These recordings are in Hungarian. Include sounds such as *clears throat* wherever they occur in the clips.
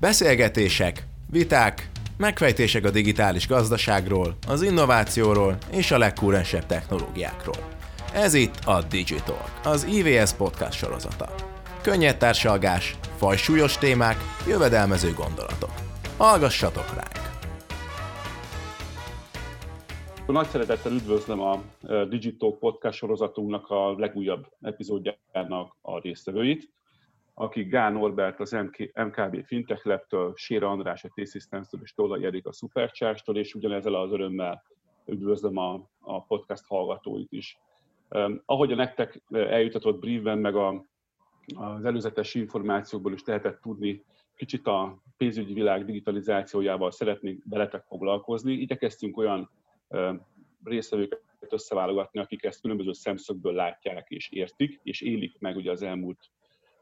Beszélgetések, viták, megfejtések a digitális gazdaságról, az innovációról és a legkúrensebb technológiákról. Ez itt a Digital, az IVS podcast sorozata. Könnyed társalgás, fajsúlyos témák, jövedelmező gondolatok. Hallgassatok ránk! Nagy szeretettel üdvözlöm a Digital podcast sorozatunknak a legújabb epizódjának a résztvevőit akik Gán Norbert az MK, MKB Fintech Lab-től, Séra András a T-Systems-től és Tollai Erik a Supercharge-től, és ugyanezzel az örömmel üdvözlöm a, a podcast hallgatóit is. Ahogy a nektek eljutatott briefben, meg a, az előzetes információkból is lehetett tudni, kicsit a pénzügyi világ digitalizációjával szeretnénk veletek foglalkozni. Igyekeztünk olyan um, résztvevőket összeválogatni, akik ezt különböző szemszögből látják és értik, és élik meg ugye az elmúlt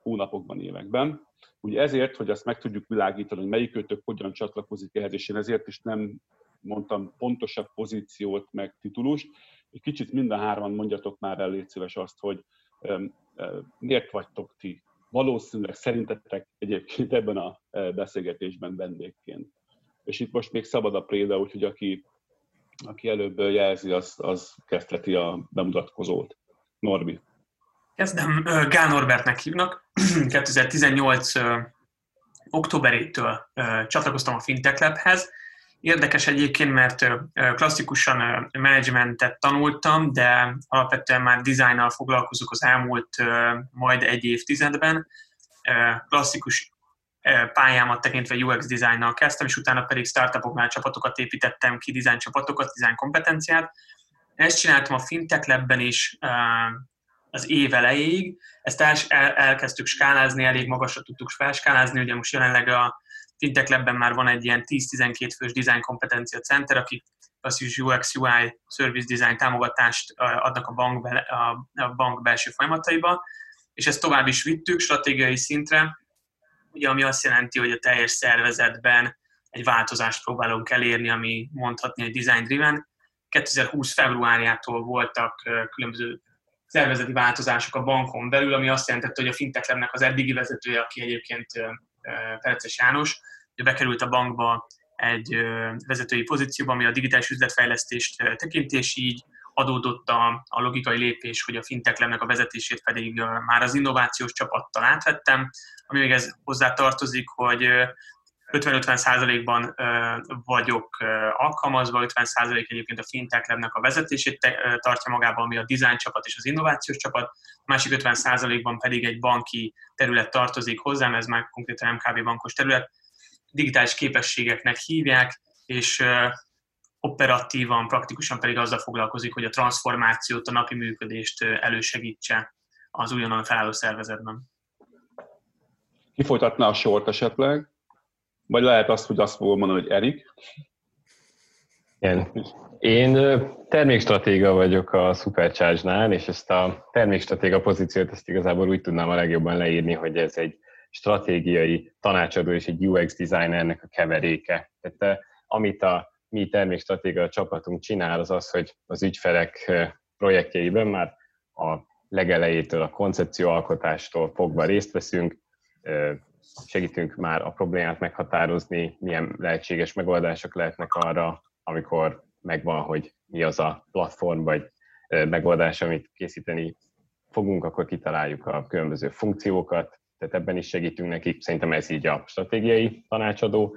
hónapokban, években. Ugye ezért, hogy azt meg tudjuk világítani, hogy melyik kötök hogyan csatlakozik ehhez, és én ezért is nem mondtam pontosabb pozíciót, meg titulust. Egy kicsit mind a hárman mondjatok már el, légy szíves azt, hogy miért vagytok ti valószínűleg szerintetek egyébként ebben a beszélgetésben vendégként. És itt most még szabad a préda, úgyhogy aki, aki előbb jelzi, az, az kezdheti a bemutatkozót. Norbi. Kezdem, Gál Norbertnek hívnak. *clears throat* 2018 októberétől csatlakoztam a Fintech Labhez. Érdekes egyébként, mert klasszikusan menedzsmentet tanultam, de alapvetően már dizájnnal foglalkozok az elmúlt majd egy évtizedben. Klasszikus pályámat tekintve UX dizájnnal kezdtem, és utána pedig startupoknál csapatokat építettem ki, dizájn csapatokat, dizájn kompetenciát. Ezt csináltam a Fintech Labben is, az év elejéig. Ezt el, el, elkezdtük skálázni, elég magasra tudtuk felskálázni, ugye most jelenleg a Fintech Labben már van egy ilyen 10-12 fős design kompetencia center, akik klasszikus UX, UI, service design támogatást adnak a bank, be, a, bank belső folyamataiba, és ezt tovább is vittük stratégiai szintre, ugye, ami azt jelenti, hogy a teljes szervezetben egy változást próbálunk elérni, ami mondhatni egy design driven. 2020 februárjától voltak különböző szervezeti változások a bankon belül, ami azt jelentette, hogy a Fintech az eddigi vezetője, aki egyébként Pereces János, bekerült a bankba egy vezetői pozícióba, ami a digitális üzletfejlesztést tekinti, és így adódott a, a logikai lépés, hogy a Fintech a vezetését pedig már az innovációs csapattal átvettem, ami még ez hozzá tartozik, hogy 50-50 százalékban vagyok alkalmazva, 50 százalék egyébként a Fintech Labnek a vezetését tartja magában, ami a design csapat és az innovációs csapat, a másik 50 százalékban pedig egy banki terület tartozik hozzám, ez már konkrétan MKB bankos terület, digitális képességeknek hívják, és operatívan, praktikusan pedig azzal foglalkozik, hogy a transformációt, a napi működést elősegítse az újonnan felálló szervezetben. Ki folytatná a sort esetleg? Vagy lehet azt, hogy azt fogom mondani, hogy Erik. Igen. Én termékstratéga vagyok a Supercharge-nál, és ezt a termékstratéga pozíciót ezt igazából úgy tudnám a legjobban leírni, hogy ez egy stratégiai tanácsadó és egy UX designernek a keveréke. Tehát amit a mi termékstratéga csapatunk csinál, az az, hogy az ügyfelek projektjeiben már a legelejétől, a koncepcióalkotástól fogva részt veszünk, segítünk már a problémát meghatározni, milyen lehetséges megoldások lehetnek arra, amikor megvan, hogy mi az a platform vagy megoldás, amit készíteni fogunk, akkor kitaláljuk a különböző funkciókat, tehát ebben is segítünk nekik. Szerintem ez így a stratégiai tanácsadó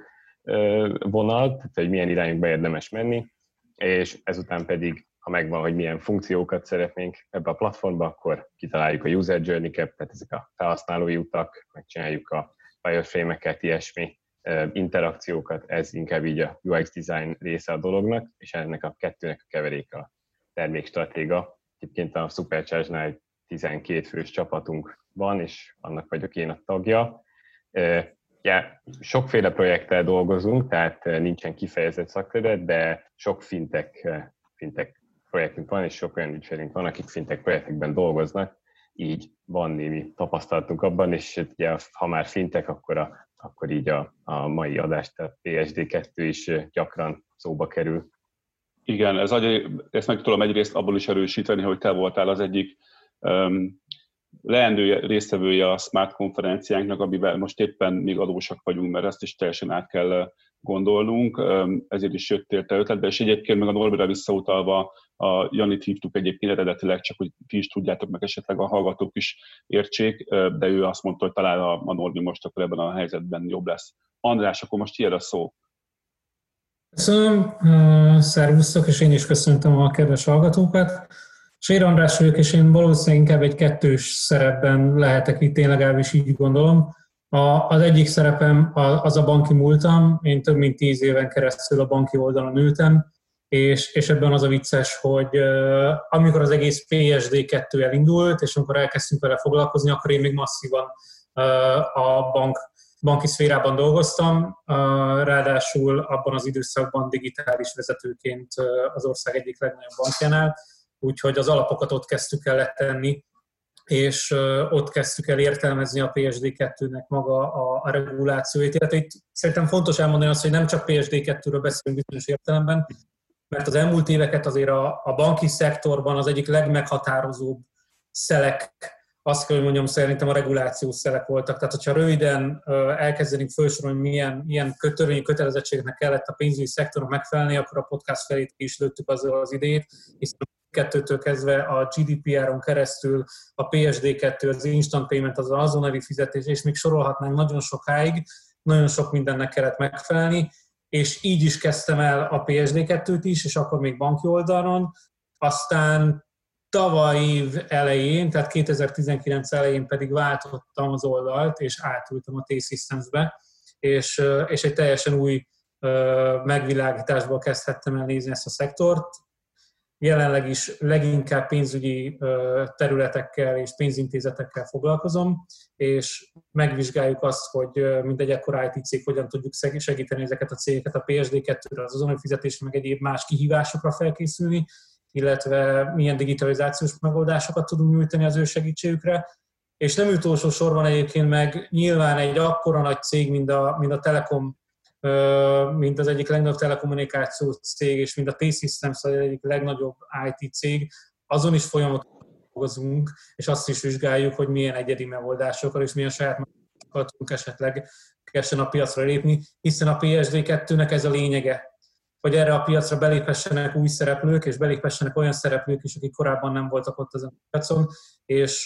vonal, tehát hogy milyen irányokba érdemes menni, és ezután pedig, ha megvan, hogy milyen funkciókat szeretnénk ebbe a platformba, akkor kitaláljuk a user journey-ket, tehát ezek a felhasználói utak, megcsináljuk a wireframe-eket, ilyesmi interakciókat, ez inkább így a UX design része a dolognak, és ennek a kettőnek a keverék a termékstratéga. Egyébként a Supercharge-nál egy 12 fős csapatunk van, és annak vagyok én a tagja. Ja, sokféle projekttel dolgozunk, tehát nincsen kifejezett szakterület, de sok fintek, fintek projektünk van, és sok olyan ügyfelünk van, akik fintek projektekben dolgoznak, így van némi tapasztalatunk abban, és ugye, ha már fintek, akkor, a, akkor így a, a mai adást, a PSD2 is gyakran szóba kerül. Igen, ez, ezt meg tudom egyrészt abból is erősíteni, hogy te voltál az egyik um, leendő résztvevője a Smart konferenciánknak, amivel most éppen még adósak vagyunk, mert ezt is teljesen át kell gondolnunk, ezért is jöttél te ötletbe, és egyébként meg a Norbira visszautalva a Janit hívtuk egyébként eredetileg, csak hogy ti is tudjátok, meg esetleg a hallgatók is értsék, de ő azt mondta, hogy talán a, a Norbi most akkor ebben a helyzetben jobb lesz. András, akkor most tiéd a szó. Köszönöm, szervusztok, és én is köszöntöm a kedves hallgatókat. Sér András vagyok, és én valószínűleg inkább egy kettős szerepben lehetek itt, én legalábbis így gondolom. A, az egyik szerepem az a banki múltam, én több mint tíz éven keresztül a banki oldalon ültem, és, és ebben az a vicces, hogy uh, amikor az egész PSD2 elindult, és amikor elkezdtünk vele foglalkozni, akkor én még masszívan uh, a bank, banki szférában dolgoztam, uh, ráadásul abban az időszakban digitális vezetőként uh, az ország egyik legnagyobb bankjánál, úgyhogy az alapokat ott kezdtük el letenni, és ott kezdtük el értelmezni a PSD2-nek maga a, a regulációit. Tehát itt szerintem fontos elmondani azt, hogy nem csak PSD2-ről beszélünk bizonyos értelemben, mert az elmúlt éveket azért a, a banki szektorban az egyik legmeghatározóbb szelek, azt kell, hogy mondjam, szerintem a regulációs szelek voltak. Tehát, hogyha röviden elkezdenénk felsorolni, milyen, milyen törvényi kötelezettségeknek kellett a pénzügyi szektornak megfelelni, akkor a podcast felét is lőttük azzal az idejét, hiszen 2-től kezdve a GDPR-on keresztül a PSD2, az Instant Payment, az azonnali fizetés, és még sorolhatnánk nagyon sokáig, nagyon sok mindennek kellett megfelelni, és így is kezdtem el a PSD2-t is, és akkor még banki oldalon, aztán tavaly év elején, tehát 2019 elején pedig váltottam az oldalt, és átültem a T-Systems-be, és, és egy teljesen új megvilágításból kezdhettem el nézni ezt a szektort, jelenleg is leginkább pénzügyi területekkel és pénzintézetekkel foglalkozom, és megvizsgáljuk azt, hogy mindegy ekkor IT cég hogyan tudjuk segíteni ezeket a cégeket a PSD2-re, az azonnali fizetésre, meg egyéb más kihívásokra felkészülni, illetve milyen digitalizációs megoldásokat tudunk nyújtani az ő segítségükre. És nem utolsó sorban egyébként meg nyilván egy akkora nagy cég, mint a, mint a Telekom mint az egyik legnagyobb telekommunikációs cég, és mint a T-Systems az egyik legnagyobb IT cég, azon is folyamatosan dolgozunk, és azt is vizsgáljuk, hogy milyen egyedi megoldásokkal és milyen saját megoldásokkal tudunk esetleg kessen a piacra lépni, hiszen a PSD2-nek ez a lényege, hogy erre a piacra beléphessenek új szereplők, és beléphessenek olyan szereplők is, akik korábban nem voltak ott az a piacon, és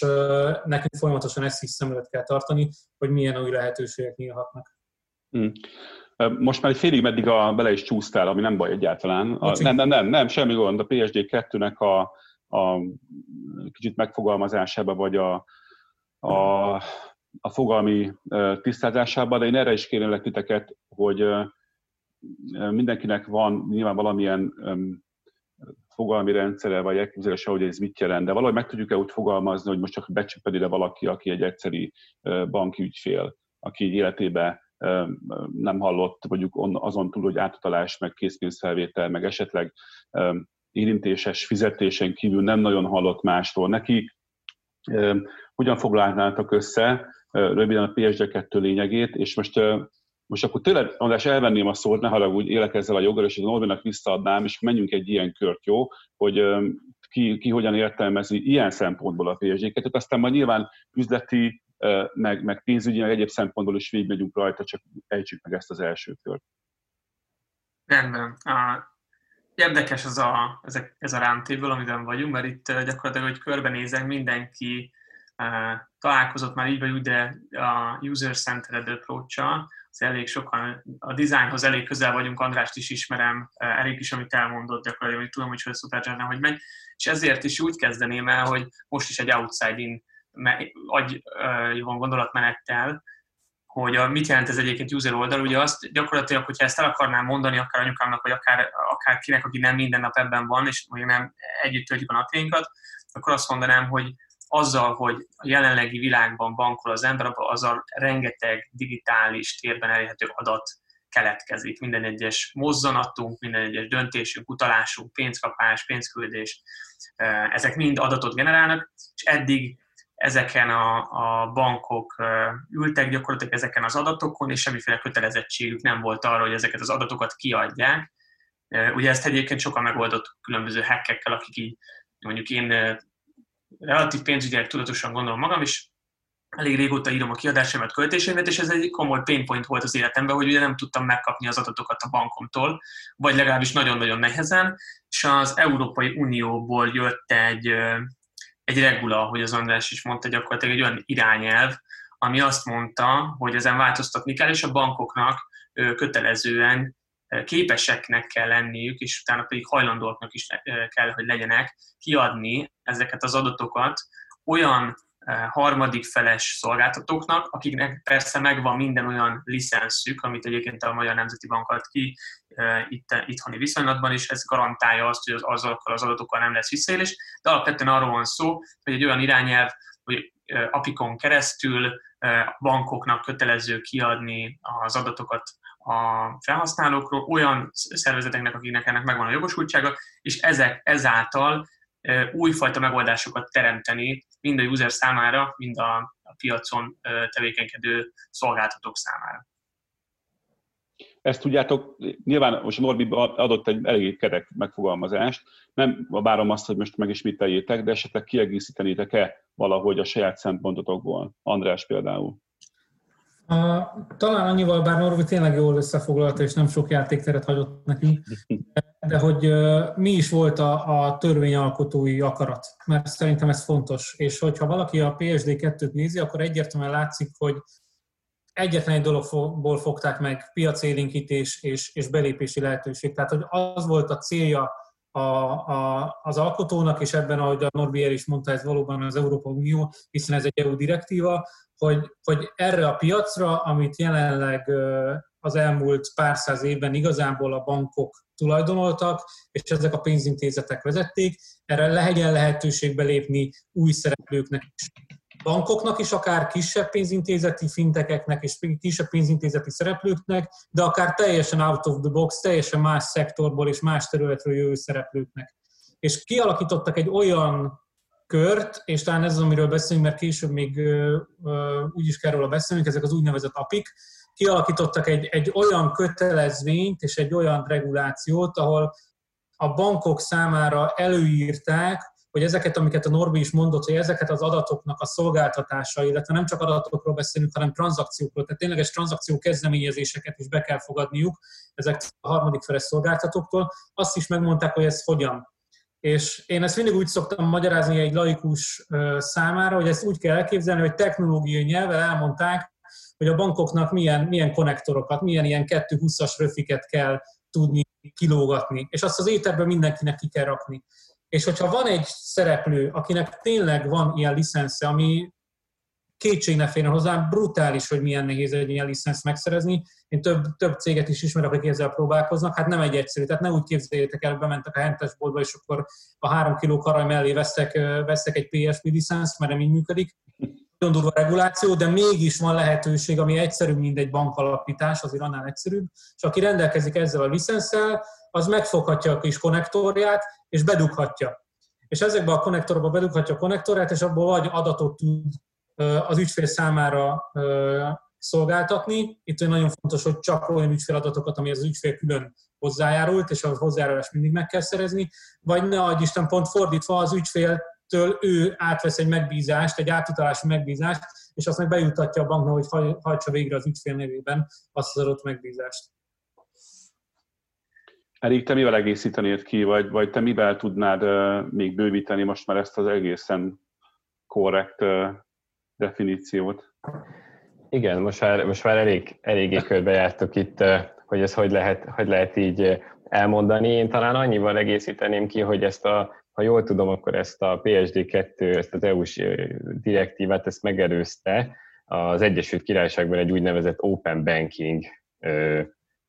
nekünk folyamatosan ezt is szem előtt kell tartani, hogy milyen új lehetőségek nyílhatnak. Hmm. Most már egy félig meddig a, bele is csúsztál, ami nem baj egyáltalán. A, nem, nem, nem, nem, semmi gond. A PSD2-nek a, a kicsit megfogalmazásába, vagy a, a, a fogalmi tisztázásában, de én erre is kérnélek titeket, hogy mindenkinek van nyilván valamilyen fogalmi rendszere, vagy elképzelése, hogy ez mit jelent, de valahogy meg tudjuk-e úgy fogalmazni, hogy most csak becsüpped ide valaki, aki egy egyszeri banki ügyfél, aki életében nem hallott mondjuk azon túl, hogy átutalás, meg készpénzfelvétel, meg esetleg érintéses fizetésen kívül nem nagyon hallott mástól. Neki hogyan foglalnátok össze röviden a PSD2 lényegét, és most most akkor tényleg, András, elvenném a szót, ne haragudj, élek ezzel a joggal, és az Norbinak visszaadnám, és menjünk egy ilyen kört, jó? Hogy ki, ki hogyan értelmezi ilyen szempontból a PSG-ket, aztán majd nyilván üzleti meg, meg pénzügyi, meg egyéb szempontból is végigmegyünk rajta, csak ejtsük meg ezt az első kört. Rendben. Érdekes ez a, ez a, ez a roundtable, amiben vagyunk, mert itt gyakorlatilag, hogy körbenézek, mindenki találkozott már így vagy úgy, de a user-centered approach az elég sokan, a designhoz elég közel vagyunk, Andrást is ismerem, elég is, amit elmondott gyakorlatilag, hogy tudom, hogy hogy Supercharger hogy megy, és ezért is úgy kezdeném el, hogy most is egy outside-in agy van gondolatmenettel, hogy a, mit jelent ez egyébként user oldal, ugye azt gyakorlatilag, hogyha ezt el akarnám mondani akár anyukámnak, vagy akár, akár kinek, aki nem minden nap ebben van, és mondjuk nem együtt töltjük a napjainkat, akkor azt mondanám, hogy azzal, hogy a jelenlegi világban bankol az ember, azzal rengeteg digitális térben elérhető adat keletkezik. Minden egyes mozzanatunk, minden egyes döntésünk, utalásunk, pénzkapás, pénzküldés, ezek mind adatot generálnak, és eddig ezeken a, a bankok ültek gyakorlatilag ezeken az adatokon, és semmiféle kötelezettségük nem volt arra, hogy ezeket az adatokat kiadják. Ugye ezt egyébként sokan megoldott különböző hackekkel, akik így mondjuk én relatív pénzügyileg tudatosan gondolom magam, is elég régóta írom a kiadásaimat, költéseimet, és ez egy komoly pain point volt az életemben, hogy ugye nem tudtam megkapni az adatokat a bankomtól, vagy legalábbis nagyon-nagyon nehezen, és az Európai Unióból jött egy, egy regula, hogy az András is mondta, gyakorlatilag egy olyan irányelv, ami azt mondta, hogy ezen változtatni kell, és a bankoknak kötelezően képeseknek kell lenniük, és utána pedig hajlandóaknak is kell, hogy legyenek kiadni ezeket az adatokat olyan harmadik feles szolgáltatóknak, akiknek persze megvan minden olyan licenszük, amit egyébként a Magyar Nemzeti Bank ad ki itt, itthoni viszonylatban, és ez garantálja azt, hogy az, azokkal az adatokkal nem lesz visszaélés, de alapvetően arról van szó, hogy egy olyan irányelv, hogy apikon keresztül bankoknak kötelező kiadni az adatokat a felhasználókról, olyan szervezeteknek, akiknek ennek megvan a jogosultsága, és ezek ezáltal újfajta megoldásokat teremteni mind a user számára, mind a piacon tevékenykedő szolgáltatók számára. Ezt tudjátok, nyilván most Norbi adott egy elég kerek megfogalmazást, nem várom azt, hogy most megismételjétek, de esetleg kiegészítenétek-e valahogy a saját szempontotokból? András például. A, talán annyival, bár Norbi tényleg jól összefoglalta, és nem sok játékteret hagyott neki, de hogy mi is volt a, a törvényalkotói akarat, mert szerintem ez fontos. És hogyha valaki a PSD2-t nézi, akkor egyértelműen látszik, hogy egyetlen egy dologból fogták meg piacélénkítés és, és belépési lehetőség. Tehát, hogy az volt a célja a, a, az alkotónak, és ebben, ahogy a Norbier is mondta, ez valóban az Európa Unió, hiszen ez egy EU direktíva, hogy, hogy erre a piacra, amit jelenleg az elmúlt pár száz évben igazából a bankok tulajdonoltak, és ezek a pénzintézetek vezették, erre legyen lehetőség belépni új szereplőknek is. Bankoknak is, akár kisebb pénzintézeti fintekeknek és kisebb pénzintézeti szereplőknek, de akár teljesen out of the box, teljesen más szektorból és más területről jövő szereplőknek. És kialakítottak egy olyan kört, és talán ez az, amiről beszélünk, mert később még úgy is kell róla beszélnünk, ezek az úgynevezett apik, kialakítottak egy, egy olyan kötelezvényt és egy olyan regulációt, ahol a bankok számára előírták, hogy ezeket, amiket a Norbi is mondott, hogy ezeket az adatoknak a szolgáltatása, illetve nem csak adatokról beszélünk, hanem tranzakciókról, tehát tényleges tranzakció kezdeményezéseket is be kell fogadniuk ezek a harmadik feles szolgáltatóktól. Azt is megmondták, hogy ez hogyan. És én ezt mindig úgy szoktam magyarázni egy laikus számára, hogy ezt úgy kell elképzelni, hogy technológiai nyelven elmondták, hogy a bankoknak milyen, milyen konnektorokat, milyen ilyen 220-as röfiket kell tudni kilógatni, és azt az éterben mindenkinek ki kell rakni. És hogyha van egy szereplő, akinek tényleg van ilyen licensze, ami kétség ne férjen hozzá, brutális, hogy milyen nehéz egy ilyen licensz megszerezni. Én több, több céget is ismerek, akik ezzel próbálkoznak, hát nem egy egyszerű. Tehát ne úgy képzeljétek el, bementek a hentes boltba, és akkor a három kiló karaj mellé veszek, veszek egy PSP licensz, mert nem így működik. Nagyon durva reguláció, de mégis van lehetőség, ami egyszerűbb, mint egy bankalapítás, azért annál egyszerűbb. És aki rendelkezik ezzel a licenszel, az megfoghatja a kis konnektorját, és bedughatja. És ezekbe a konnektorokba bedughatja a konnektorját, és abból vagy adatot tud az ügyfél számára szolgáltatni. Itt nagyon fontos, hogy csak olyan ügyféladatokat, ami az ügyfél külön hozzájárult, és a hozzájárulást mindig meg kell szerezni, vagy ne adj Isten pont fordítva az ügyféltől ő átvesz egy megbízást, egy átutalási megbízást, és azt meg bejutatja a banknak, hogy hajtsa végre az ügyfél nevében azt az adott megbízást. Erik, te mivel egészítenéd ki, vagy, vagy te mivel tudnád uh, még bővíteni most már ezt az egészen korrekt uh, definíciót? Igen, most már, most már elég, eléggé körbejártok itt, hogy ez hogy lehet, hogy lehet így elmondani. Én talán annyival egészíteném ki, hogy ezt a, ha jól tudom, akkor ezt a PSD2, ezt az EU-s direktívát, ezt megerőzte az Egyesült Királyságban egy úgynevezett Open Banking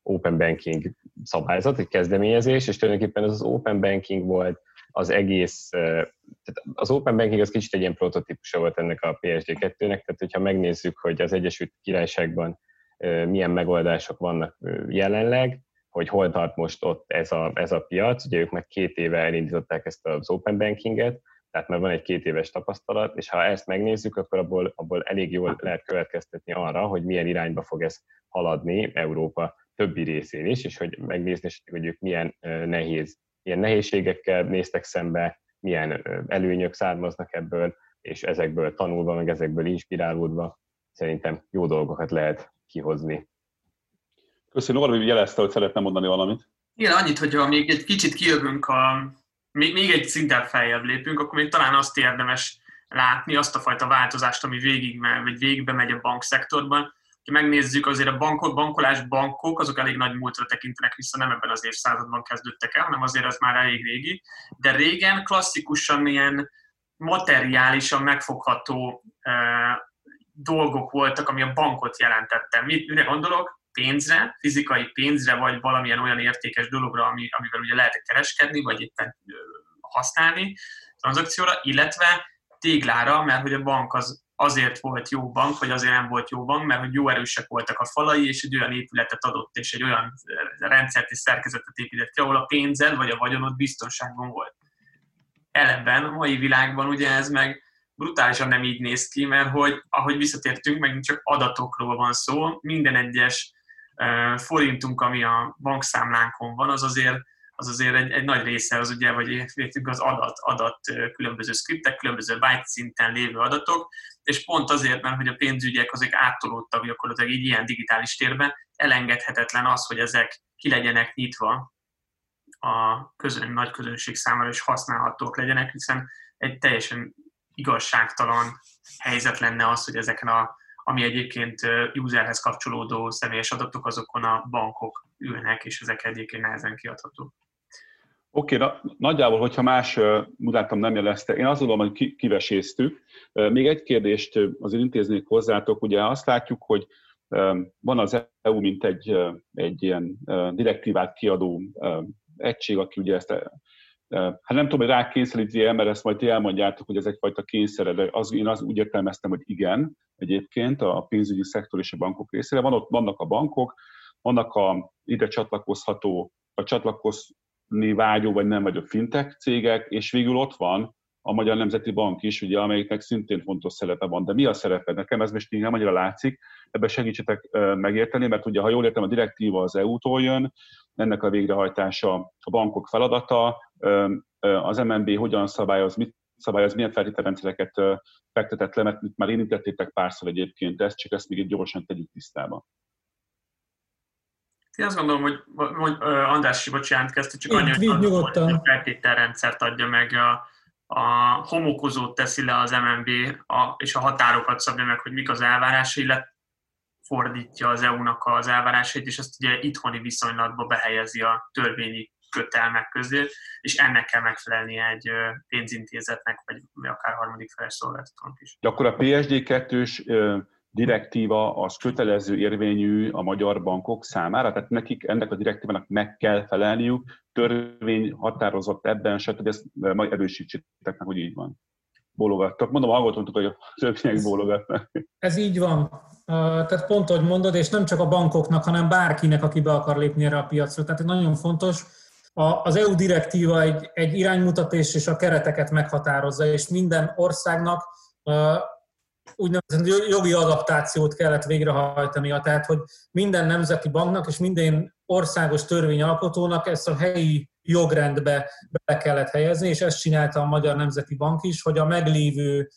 Open Banking szabályzat, egy kezdeményezés, és tulajdonképpen ez az Open Banking volt az egész, tehát az Open Banking az kicsit egy ilyen prototípusa volt ennek a PSD2-nek, tehát hogyha megnézzük, hogy az Egyesült Királyságban milyen megoldások vannak jelenleg, hogy hol tart most ott ez a, ez a piac, ugye ők meg két éve elindították ezt az Open Bankinget, tehát már van egy két éves tapasztalat, és ha ezt megnézzük, akkor abból, abból elég jól lehet következtetni arra, hogy milyen irányba fog ez haladni Európa többi részén is, és hogy megnézni, hogy ők milyen nehéz ilyen nehézségekkel néztek szembe, milyen előnyök származnak ebből, és ezekből tanulva, meg ezekből inspirálódva szerintem jó dolgokat lehet kihozni. Köszönöm, Norbi jelezte, hogy szeretne mondani valamit. Igen, annyit, hogy ha még egy kicsit kijövünk, a, még, még egy szinten feljebb lépünk, akkor még talán azt érdemes látni, azt a fajta változást, ami végig, vagy végigbe megy a bankszektorban. Ha megnézzük, azért a bankok, bankolás bankok, azok elég nagy múltra tekintenek vissza, nem ebben az évszázadban kezdődtek el, hanem azért ez már elég régi. De régen klasszikusan ilyen materiálisan megfogható e, dolgok voltak, ami a bankot jelentette. Mit, mire gondolok? Pénzre, fizikai pénzre, vagy valamilyen olyan értékes dologra, ami, amivel ugye lehet kereskedni, vagy éppen használni tranzakcióra, illetve téglára, mert hogy a bank az azért volt jó bank, vagy azért nem volt jó bank, mert hogy jó erősek voltak a falai, és egy olyan épületet adott, és egy olyan rendszert és szerkezetet épített ki, ahol a pénzed vagy a vagyonod biztonságban volt. Ellenben a mai világban ugye ez meg brutálisan nem így néz ki, mert hogy ahogy visszatértünk, megint csak adatokról van szó, minden egyes forintunk, ami a bankszámlánkon van, az azért az azért egy, egy nagy része az ugye, vagy értünk az adat, adat különböző skriptek, különböző byte szinten lévő adatok, és pont azért, mert hogy a pénzügyek azok áttolódtak gyakorlatilag így ilyen digitális térben, elengedhetetlen az, hogy ezek ki legyenek nyitva a közön, nagy közönség számára, és használhatók legyenek, hiszen egy teljesen igazságtalan helyzet lenne az, hogy ezeken a ami egyébként userhez kapcsolódó személyes adatok, azokon a bankok ülnek, és ezek egyébként nehezen kiadhatók. Oké, okay, na, nagyjából, hogyha más mutátom nem jelezte, én azt gondolom, hogy kiveséztük. Még egy kérdést azért intéznék hozzátok. Ugye azt látjuk, hogy van az EU, mint egy, egy ilyen direktívát kiadó egység, aki ugye ezt Hát nem tudom, hogy rákényszeríti el, mert ezt majd ti elmondjátok, hogy ez egyfajta kényszere, de az, én az úgy értelmeztem, hogy igen, egyébként a pénzügyi szektor és a bankok részére. Van ott, vannak a bankok, vannak a ide csatlakozható, vagy csatlakozni vágyó, vagy nem vagyok fintech cégek, és végül ott van a Magyar Nemzeti Bank is, ugye, amelyiknek szintén fontos szerepe van. De mi a szerepe? Nekem ez most nem annyira látszik, ebbe segítsetek megérteni, mert ugye, ha jól értem, a direktíva az EU-tól jön, ennek a végrehajtása a bankok feladata, az MNB hogyan szabályoz, mit szabályoz, milyen feltételrendszereket fektetett le, mert már érintettétek párszor egyébként ezt, csak ezt még egy gyorsan tegyük tisztába. Én azt gondolom, hogy, hogy András, bocsánat, kezdte, csak annyi, hogy a feltételrendszert adja meg a, a homokozót teszi le az MNB, a, és a határokat szabja meg, hogy mik az elvárásai, illetve fordítja az EU-nak az elvárásait, és azt ugye itthoni viszonylatba behelyezi a törvényi kötelmek közé, és ennek kell megfelelni egy pénzintézetnek, vagy akár harmadik feles szolgáltatónak is. De akkor a PSD2-s direktíva az kötelező érvényű a magyar bankok számára, tehát nekik ennek a direktívának meg kell felelniük, törvény határozott ebben, stb. ezt majd erősítsétek meg, hogy így van. Bólogattak. Mondom, hallgatunk, hogy a többiek bólogatnak. Ez így van. Tehát pont, hogy mondod, és nem csak a bankoknak, hanem bárkinek, aki be akar lépni erre a piacra. Tehát nagyon fontos, az EU direktíva egy, egy iránymutatás és a kereteket meghatározza, és minden országnak úgynevezett jogi adaptációt kellett végrehajtania, tehát hogy minden nemzeti banknak és minden országos törvényalkotónak ezt a helyi jogrendbe be kellett helyezni, és ezt csinálta a Magyar Nemzeti Bank is, hogy a meglévő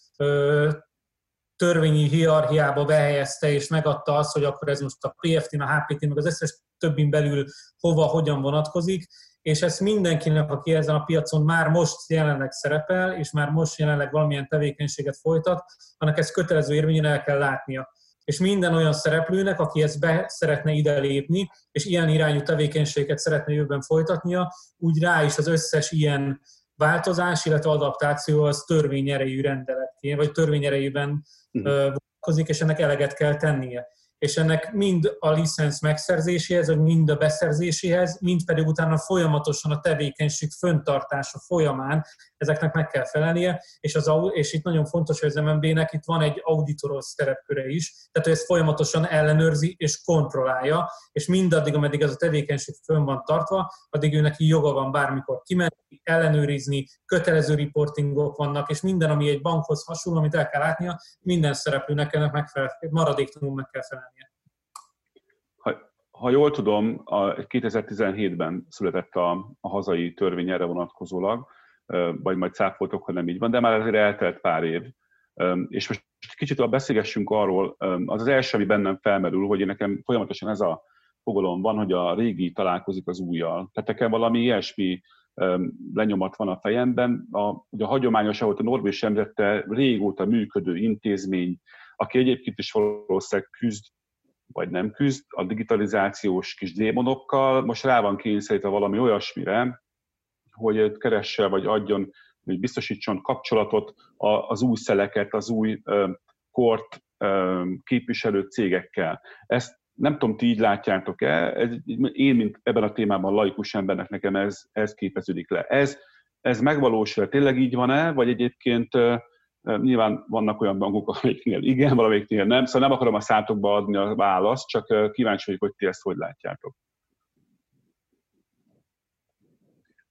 törvényi hierarchiába behelyezte, és megadta azt, hogy akkor ez most a PFT, a HPT, meg az összes többin belül hova, hogyan vonatkozik, és ezt mindenkinek, aki ezen a piacon már most jelenleg szerepel, és már most jelenleg valamilyen tevékenységet folytat, annak ezt kötelező érvényen el kell látnia. És minden olyan szereplőnek, aki ezt be szeretne ide lépni, és ilyen irányú tevékenységet szeretne jövőben folytatnia, úgy rá is az összes ilyen változás, illetve adaptáció az törvényerejű rendeletként, vagy törvényerejűben uh-huh. vonatkozik, és ennek eleget kell tennie és ennek mind a licensz megszerzéséhez, vagy mind a beszerzéséhez, mind pedig utána folyamatosan a tevékenység föntartása folyamán ezeknek meg kell felelnie, és, az, és itt nagyon fontos, hogy az MNB-nek itt van egy auditoros szerepköre is, tehát hogy ezt folyamatosan ellenőrzi és kontrollálja, és mindaddig, ameddig ez a tevékenység fönn van tartva, addig ő neki joga van bármikor kimenni, ellenőrizni, kötelező reportingok vannak, és minden, ami egy bankhoz hasonló, amit el kell látnia, minden szereplőnek ennek megfelel, maradéktalanul meg kell felelnie. Ha, jól tudom, a 2017-ben született a, a hazai törvény erre vonatkozólag, vagy majd cáfoltok, ha nem így van, de már azért eltelt pár év. És most kicsit beszélgessünk arról, az az első, ami bennem felmerül, hogy nekem folyamatosan ez a fogalom van, hogy a régi találkozik az újjal. Tehát nekem valami ilyesmi lenyomat van a fejemben. A, ugye a hagyományos, ahogy a Norbi sem említette, régóta működő intézmény, aki egyébként is valószínűleg küzd, vagy nem küzd a digitalizációs kis démonokkal, most rá van kényszerítve valami olyasmire, hogy keresse, vagy adjon, hogy biztosítson kapcsolatot az új szeleket, az új kort képviselő cégekkel. Ezt nem tudom, ti így látjátok-e, én, mint ebben a témában laikus embernek nekem ez, ez képeződik le. Ez, ez megvalósul, tényleg így van-e, vagy egyébként nyilván vannak olyan bankok, amiknél igen, valamelyiknél nem, szóval nem akarom a szátokba adni a választ, csak kíváncsi vagyok, hogy ti ezt hogy látjátok.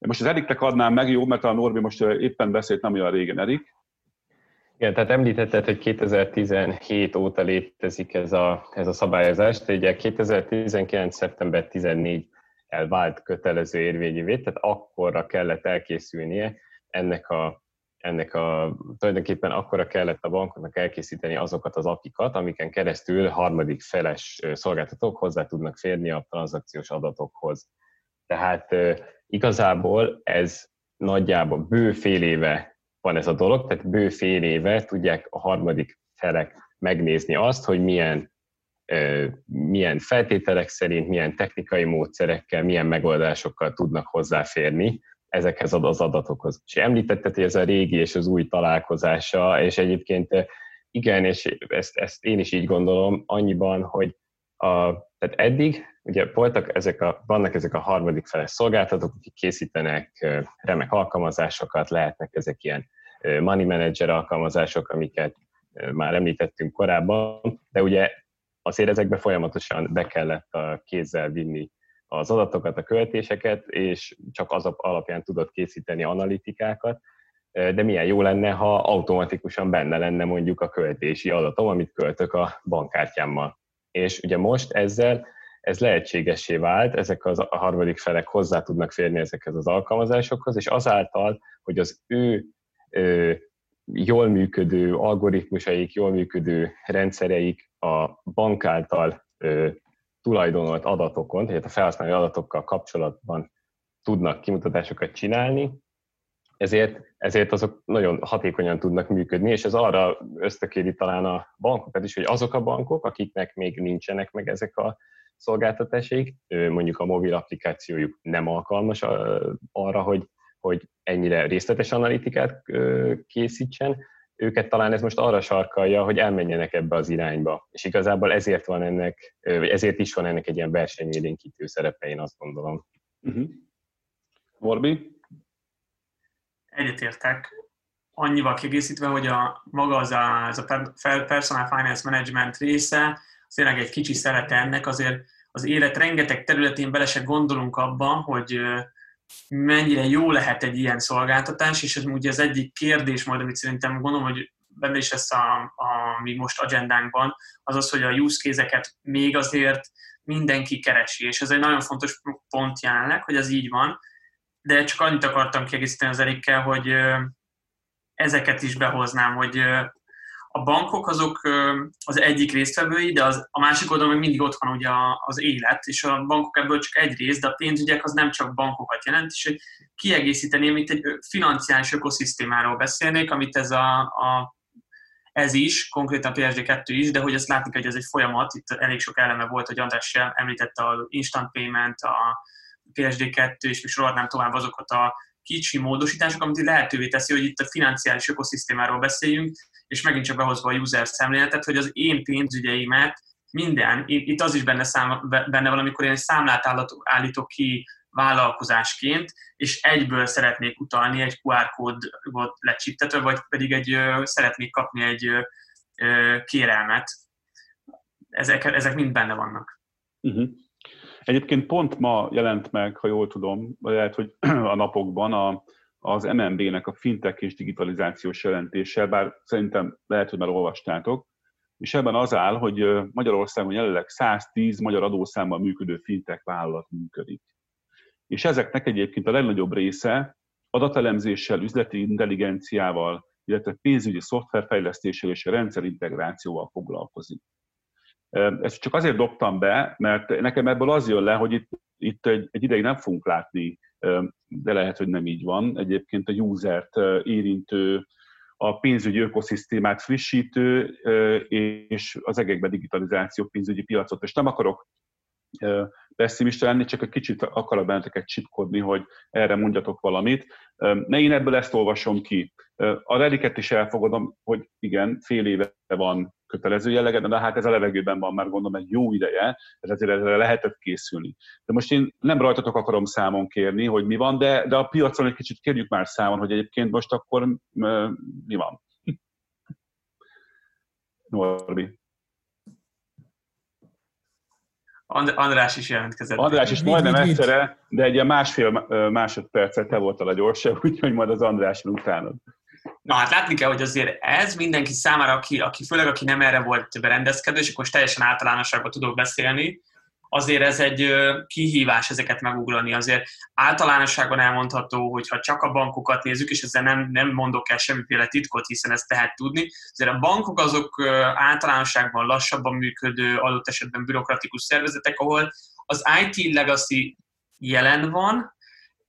Most az Eriknek adnám meg, jó, mert a Norbi most éppen beszélt nem olyan régen, Erik. Igen, tehát említetted, hogy 2017 óta létezik ez a, ez a szabályozás, de ugye 2019. szeptember 14 elvált kötelező érvényűvé, tehát akkorra kellett elkészülnie ennek a, ennek a, tulajdonképpen akkora kellett a bankoknak elkészíteni azokat az apikat, amiken keresztül harmadik feles szolgáltatók hozzá tudnak férni a tranzakciós adatokhoz. Tehát igazából ez nagyjából bő fél éve van ez a dolog, tehát bő fél éve tudják a harmadik felek megnézni azt, hogy milyen, milyen feltételek szerint, milyen technikai módszerekkel, milyen megoldásokkal tudnak hozzáférni ezekhez az adatokhoz. És említetted, hogy ez a régi és az új találkozása, és egyébként igen, és ezt, ezt én is így gondolom, annyiban, hogy a, tehát eddig ugye voltak ezek a, vannak ezek a harmadik feles szolgáltatók, akik készítenek remek alkalmazásokat, lehetnek ezek ilyen money manager alkalmazások, amiket már említettünk korábban, de ugye azért ezekbe folyamatosan be kellett a kézzel vinni az adatokat, a költéseket, és csak az alapján tudott készíteni analitikákat, de milyen jó lenne, ha automatikusan benne lenne mondjuk a költési adatom, amit költök a bankkártyámmal. És ugye most ezzel ez lehetségessé vált, ezek az a harmadik felek hozzá tudnak férni ezekhez az alkalmazásokhoz, és azáltal, hogy az ő ö, jól működő algoritmusaik, jól működő rendszereik a bank által ö, tulajdonolt adatokon, tehát a felhasználói adatokkal kapcsolatban tudnak kimutatásokat csinálni, ezért, ezért azok nagyon hatékonyan tudnak működni, és ez arra ösztökéli talán a bankokat is, hogy azok a bankok, akiknek még nincsenek meg ezek a szolgáltatásaik, mondjuk a mobil applikációjuk nem alkalmas arra, hogy, hogy ennyire részletes analitikát készítsen, őket talán ez most arra sarkalja, hogy elmenjenek ebbe az irányba. És igazából ezért van ennek, ezért is van ennek egy ilyen versenyélénkítő szerepe, én azt gondolom. Uh-huh. Morbi? Egyetértek. Annyival kiegészítve, hogy a maga az a, az a personal finance management része, az tényleg egy kicsi szerete ennek, azért az élet rengeteg területén bele se gondolunk abban, hogy mennyire jó lehet egy ilyen szolgáltatás, és ez ugye az egyik kérdés majd, amit szerintem gondolom, hogy benne is lesz a, a mi most agendánkban, az az, hogy a use case még azért mindenki keresi, és ez egy nagyon fontos pont jelenleg, hogy ez így van, de csak annyit akartam kiegészíteni az Erikkel, hogy ezeket is behoznám, hogy a bankok azok az egyik résztvevői, de az, a másik oldalon még mindig ott van ugye az élet, és a bankok ebből csak egy rész, de a pénzügyek az nem csak bankokat jelent, és hogy kiegészíteném, itt egy financiális ökoszisztémáról beszélnék, amit ez a, a ez is, konkrétan PSD2 is, de hogy ezt látni hogy ez egy folyamat, itt elég sok eleme volt, hogy András említette a instant payment, a PSD2, és még sorolnám tovább azokat a kicsi módosítások, amit lehetővé teszi, hogy itt a financiális ökoszisztémáról beszéljünk, és megint csak behozva a user szemléletet, hogy az én pénzügyeimet minden, itt az is benne, szám, benne van, amikor én egy számlát állítok ki vállalkozásként, és egyből szeretnék utalni egy QR kódot lecsiptetve, vagy pedig egy, szeretnék kapni egy kérelmet. Ezek, ezek mind benne vannak. Uh-huh. Egyébként pont ma jelent meg, ha jól tudom, vagy lehet, hogy *clears throat* a napokban a, az MNB-nek a fintech és digitalizációs jelentése, bár szerintem lehet, hogy már olvastátok, és ebben az áll, hogy Magyarországon jelenleg 110 magyar adószámmal működő fintech vállalat működik. És ezeknek egyébként a legnagyobb része adatelemzéssel, üzleti intelligenciával, illetve pénzügyi szoftverfejlesztéssel és rendszerintegrációval foglalkozik. Ezt csak azért dobtam be, mert nekem ebből az jön le, hogy itt, itt egy, egy ideig nem fogunk látni, de lehet, hogy nem így van. Egyébként a usert érintő, a pénzügyi ökoszisztémát frissítő és az egekbe digitalizáció pénzügyi piacot. És nem akarok pessimista lenni, csak egy kicsit akarok benneteket csipkodni, hogy erre mondjatok valamit. Ne én ebből ezt olvasom ki. A rediket is elfogadom, hogy igen, fél éve van kötelező jellege, de hát ez a levegőben van már gondolom egy jó ideje, ez ezért erre lehetett készülni. De most én nem rajtatok akarom számon kérni, hogy mi van, de, de a piacon egy kicsit kérjük már számon, hogy egyébként most akkor mi van. *laughs* Norbi. András is jelentkezett. András is majdnem egyszerre, de egy ilyen másfél másodpercet te voltál a gyorsabb, *laughs* úgyhogy majd az András utánod. Na hát látni kell, hogy azért ez mindenki számára, aki, aki főleg aki nem erre volt berendezkedő, és akkor most teljesen általánosságban tudok beszélni, azért ez egy kihívás ezeket megugrani. Azért általánosságban elmondható, hogy ha csak a bankokat nézzük, és ezzel nem, nem mondok el semmiféle titkot, hiszen ezt tehet tudni, azért a bankok azok általánosságban lassabban működő, adott esetben bürokratikus szervezetek, ahol az IT legacy jelen van,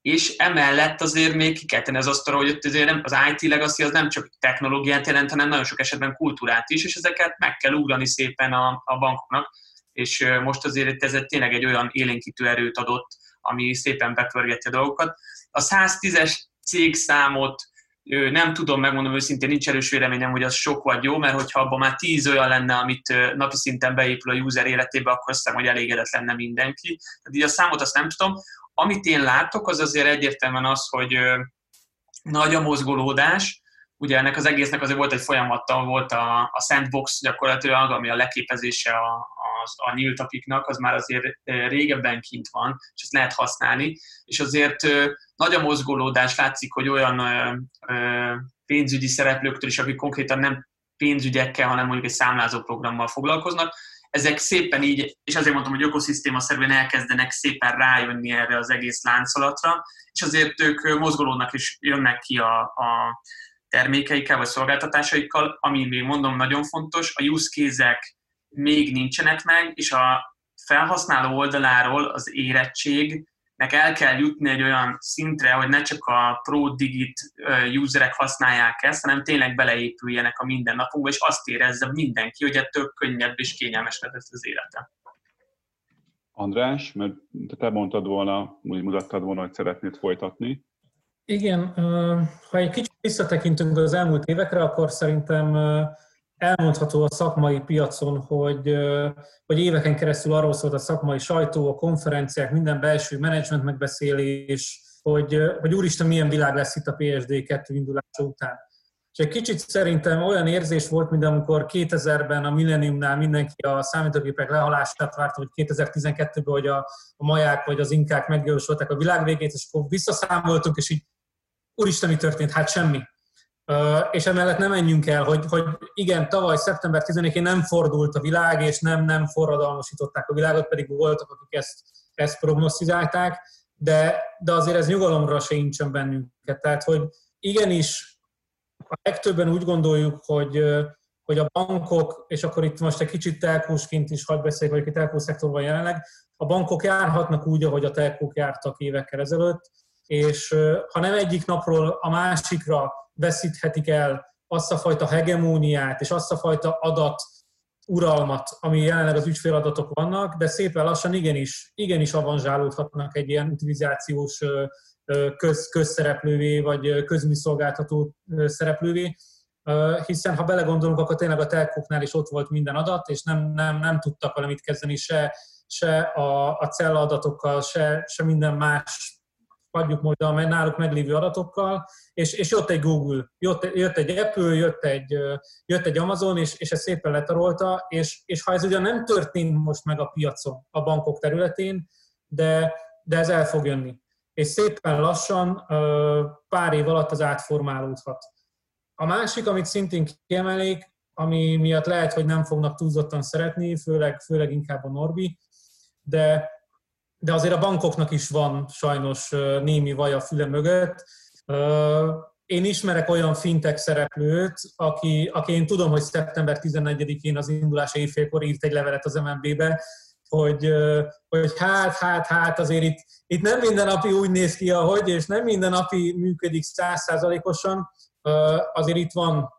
és emellett azért még ki kell tenni az asztalra, hogy ott azért nem, az IT legacy az nem csak technológiát jelent, hanem nagyon sok esetben kultúrát is, és ezeket meg kell ugrani szépen a, a bankoknak és most azért ez tényleg egy olyan élénkítő erőt adott, ami szépen bepörgeti a dolgokat. A 110-es cégszámot nem tudom, megmondom őszintén, nincs erős véleményem, hogy az sok vagy jó, mert hogyha abban már 10 olyan lenne, amit napi szinten beépül a user életébe, akkor azt hiszem, hogy elégedett lenne mindenki. Tehát így a számot azt nem tudom. Amit én látok, az azért egyértelműen az, hogy nagy a mozgolódás, ugye ennek az egésznek azért volt egy folyamattal, volt a, a sandbox gyakorlatilag, ami a leképezése a, a, a nyílt apiknak, az már azért régebben kint van, és ezt lehet használni, és azért nagy a mozgolódás, látszik, hogy olyan pénzügyi szereplőktől is, akik konkrétan nem pénzügyekkel, hanem mondjuk egy számlázó programmal foglalkoznak, ezek szépen így, és azért mondtam, hogy ökoszisztéma szerűen elkezdenek szépen rájönni erre az egész láncolatra, és azért ők mozgolódnak és jönnek ki a, a termékeikkel vagy szolgáltatásaikkal, ami még mondom nagyon fontos, a use case még nincsenek meg, és a felhasználó oldaláról az érettségnek el kell jutni egy olyan szintre, hogy ne csak a Pro Digit userek használják ezt, hanem tényleg beleépüljenek a mindennapunkba, és azt érezze mindenki, hogy ettől könnyebb és kényelmesebb lesz az élete. András, mert te mondtad volna, úgy mutattad volna, hogy szeretnéd folytatni. Igen, ha egy kicsit visszatekintünk az elmúlt évekre, akkor szerintem elmondható a szakmai piacon, hogy, hogy éveken keresztül arról szólt a szakmai sajtó, a konferenciák, minden belső menedzsment megbeszélés, hogy, hogy úristen, milyen világ lesz itt a PSD 2 indulása után. És egy kicsit szerintem olyan érzés volt, mint amikor 2000-ben a Millenniumnál mindenki a számítógépek lehalását várta, hogy 2012-ben, hogy a, a maják vagy az inkák megjósolták a világ végét, és akkor visszaszámoltunk, és így úristen, mi történt? Hát semmi. És emellett nem menjünk el, hogy, hogy igen, tavaly szeptember 10-én nem fordult a világ, és nem, nem forradalmasították a világot, pedig voltak, akik ezt, ezt prognosztizálták, de, de azért ez nyugalomra se incsen bennünket. Tehát, hogy igenis a legtöbben úgy gondoljuk, hogy, hogy a bankok, és akkor itt most egy kicsit telkósként is hadd beszéljük, hogy a telkó szektorban jelenleg, a bankok járhatnak úgy, ahogy a telkók jártak évekkel ezelőtt, és ha nem egyik napról a másikra veszíthetik el azt a fajta hegemóniát és azt a fajta adat uralmat, ami jelenleg az ügyféladatok vannak, de szépen lassan igenis, igenis avanzsálódhatnak egy ilyen utilizációs köz, közszereplővé, vagy közműszolgáltató szereplővé, hiszen ha belegondolunk, akkor tényleg a telkoknál is ott volt minden adat, és nem, nem, nem tudtak valamit kezdeni se, se a, a cella adatokkal, se, se minden más adjuk majd a náluk meglévő adatokkal, és, és jött egy Google, jött, jött egy Apple, jött egy, jött egy Amazon, és, és ezt szépen letarolta, és, és ha ez ugyan nem történt most meg a piacon, a bankok területén, de, de ez el fog jönni. És szépen lassan pár év alatt az átformálódhat. A másik, amit szintén kiemelik, ami miatt lehet, hogy nem fognak túlzottan szeretni, főleg, főleg inkább a Norbi, de de azért a bankoknak is van sajnos némi vaj a füle mögött. Én ismerek olyan fintech szereplőt, aki, aki én tudom, hogy szeptember 14-én az indulás évfélkor írt egy levelet az MNB-be, hogy, hogy hát, hát, hát azért itt, itt nem minden napi úgy néz ki, ahogy, és nem minden napi működik százszázalékosan, azért itt van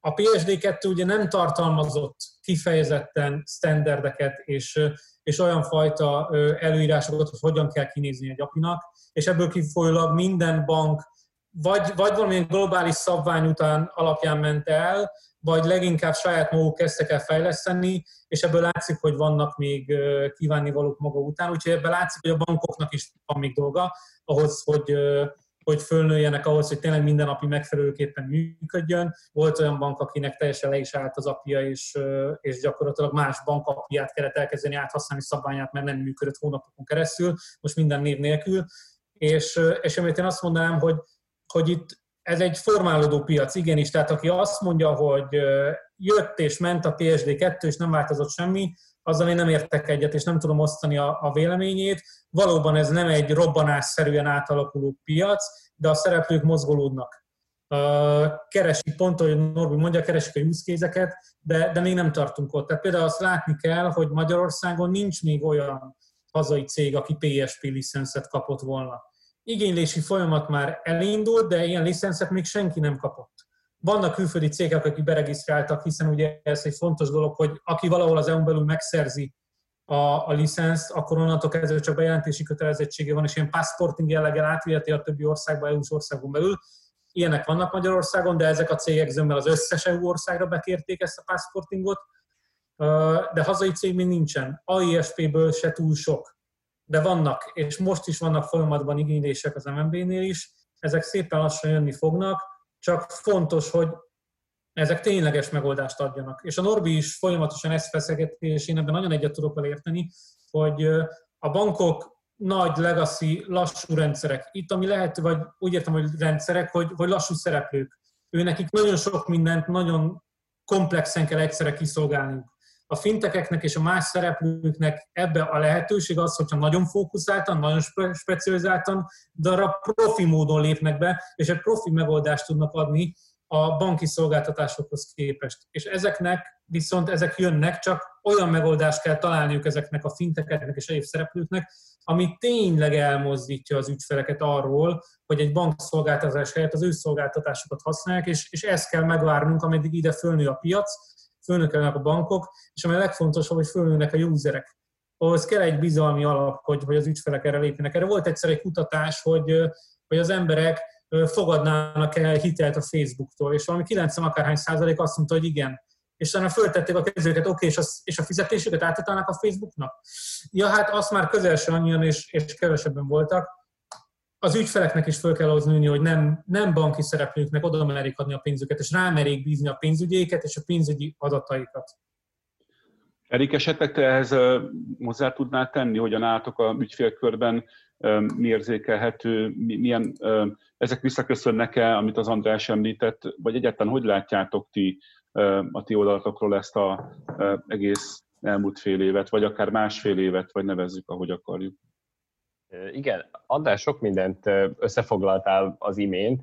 a PSD2 ugye nem tartalmazott kifejezetten standardeket és, és olyan fajta előírásokat, hogy hogyan kell kinézni egy apinak, és ebből kifolyólag minden bank vagy, vagy valamilyen globális szabvány után alapján ment el, vagy leginkább saját maguk kezdtek el fejleszteni, és ebből látszik, hogy vannak még kívánnivalók maga után, úgyhogy ebből látszik, hogy a bankoknak is van még dolga ahhoz, hogy, hogy fölnőjenek ahhoz, hogy tényleg mindennapi megfelelőképpen működjön. Volt olyan bank, akinek teljesen le is állt az apja, és, és gyakorlatilag más bankapját kellett elkezdeni áthasználni szabványát, mert nem működött hónapokon keresztül, most minden név nélkül. És, és amit én azt mondanám, hogy, hogy itt ez egy formálódó piac, igenis, tehát aki azt mondja, hogy jött és ment a PSD2, és nem változott semmi, azzal én nem értek egyet, és nem tudom osztani a, a véleményét. Valóban ez nem egy robbanásszerűen átalakuló piac, de a szereplők mozgolódnak. Keresik pont, ahogy Norbi mondja, keresik a use de, de még nem tartunk ott. Tehát például azt látni kell, hogy Magyarországon nincs még olyan hazai cég, aki PSP licenszet kapott volna. Igénylési folyamat már elindult, de ilyen licenszet még senki nem kapott. Vannak külföldi cégek, akik beregisztráltak, hiszen ugye ez egy fontos dolog, hogy aki valahol az EU-n belül megszerzi a, a licenszt, akkor onnantól kezdve csak bejelentési kötelezettsége van, és ilyen passporting jelleggel átviheti a többi országba, EU-s országon belül. Ilyenek vannak Magyarországon, de ezek a cégek zömmel az összes EU országra bekérték ezt a passportingot, de hazai cég még nincsen. AISP-ből se túl sok, de vannak, és most is vannak folyamatban igénylések az MNB-nél is, ezek szépen lassan jönni fognak, csak fontos, hogy ezek tényleges megoldást adjanak. És a Norbi is folyamatosan ezt feszegeti, és én ebben nagyon egyet tudok elérteni, hogy a bankok nagy legacy, lassú rendszerek. Itt, ami lehet, vagy úgy értem, hogy rendszerek, hogy, hogy lassú szereplők. Ő nekik nagyon sok mindent, nagyon komplexen kell egyszerre kiszolgálniuk. A fintekeknek és a más szereplőknek ebbe a lehetőség az, hogyha nagyon fókuszáltan, nagyon specializáltan, de arra profi módon lépnek be, és egy profi megoldást tudnak adni a banki szolgáltatásokhoz képest. És ezeknek viszont ezek jönnek, csak olyan megoldást kell találniuk ezeknek a fintekeknek és egyéb szereplőknek, ami tényleg elmozdítja az ügyfeleket arról, hogy egy bank szolgáltatás helyett az ő szolgáltatásokat használják, és, és ezt kell megvárnunk, ameddig ide fölnő a piac, fölnökelnek a bankok, és ami a legfontosabb, hogy fölnőnek a userek. Ahhoz kell egy bizalmi alap, hogy, hogy az ügyfelek erre lépjenek. Erre volt egyszer egy kutatás, hogy, hogy az emberek fogadnának el hitelt a Facebooktól, és valami 90 akárhány százalék azt mondta, hogy igen. És utána föltették a kezüket, oké, okay, és, a, és a fizetésüket átutalnak a Facebooknak? Ja, hát azt már közel sem annyian, és, és kevesebben voltak. Az ügyfeleknek is föl kell ahhoz hogy nem, nem banki szereplőknek oda merik adni a pénzüket, és rámerik bízni a pénzügyéket és a pénzügyi adataikat. Erik, esetleg te ehhez hozzá tudnál tenni, hogyan álltok a ügyfélkörben, mi érzékelhető, milyen, ezek visszaköszönnek-e, amit az András említett, vagy egyáltalán hogy látjátok ti a ti oldalatokról ezt az egész elmúlt fél évet, vagy akár másfél évet, vagy nevezzük, ahogy akarjuk. Igen, András sok mindent összefoglaltál az imént.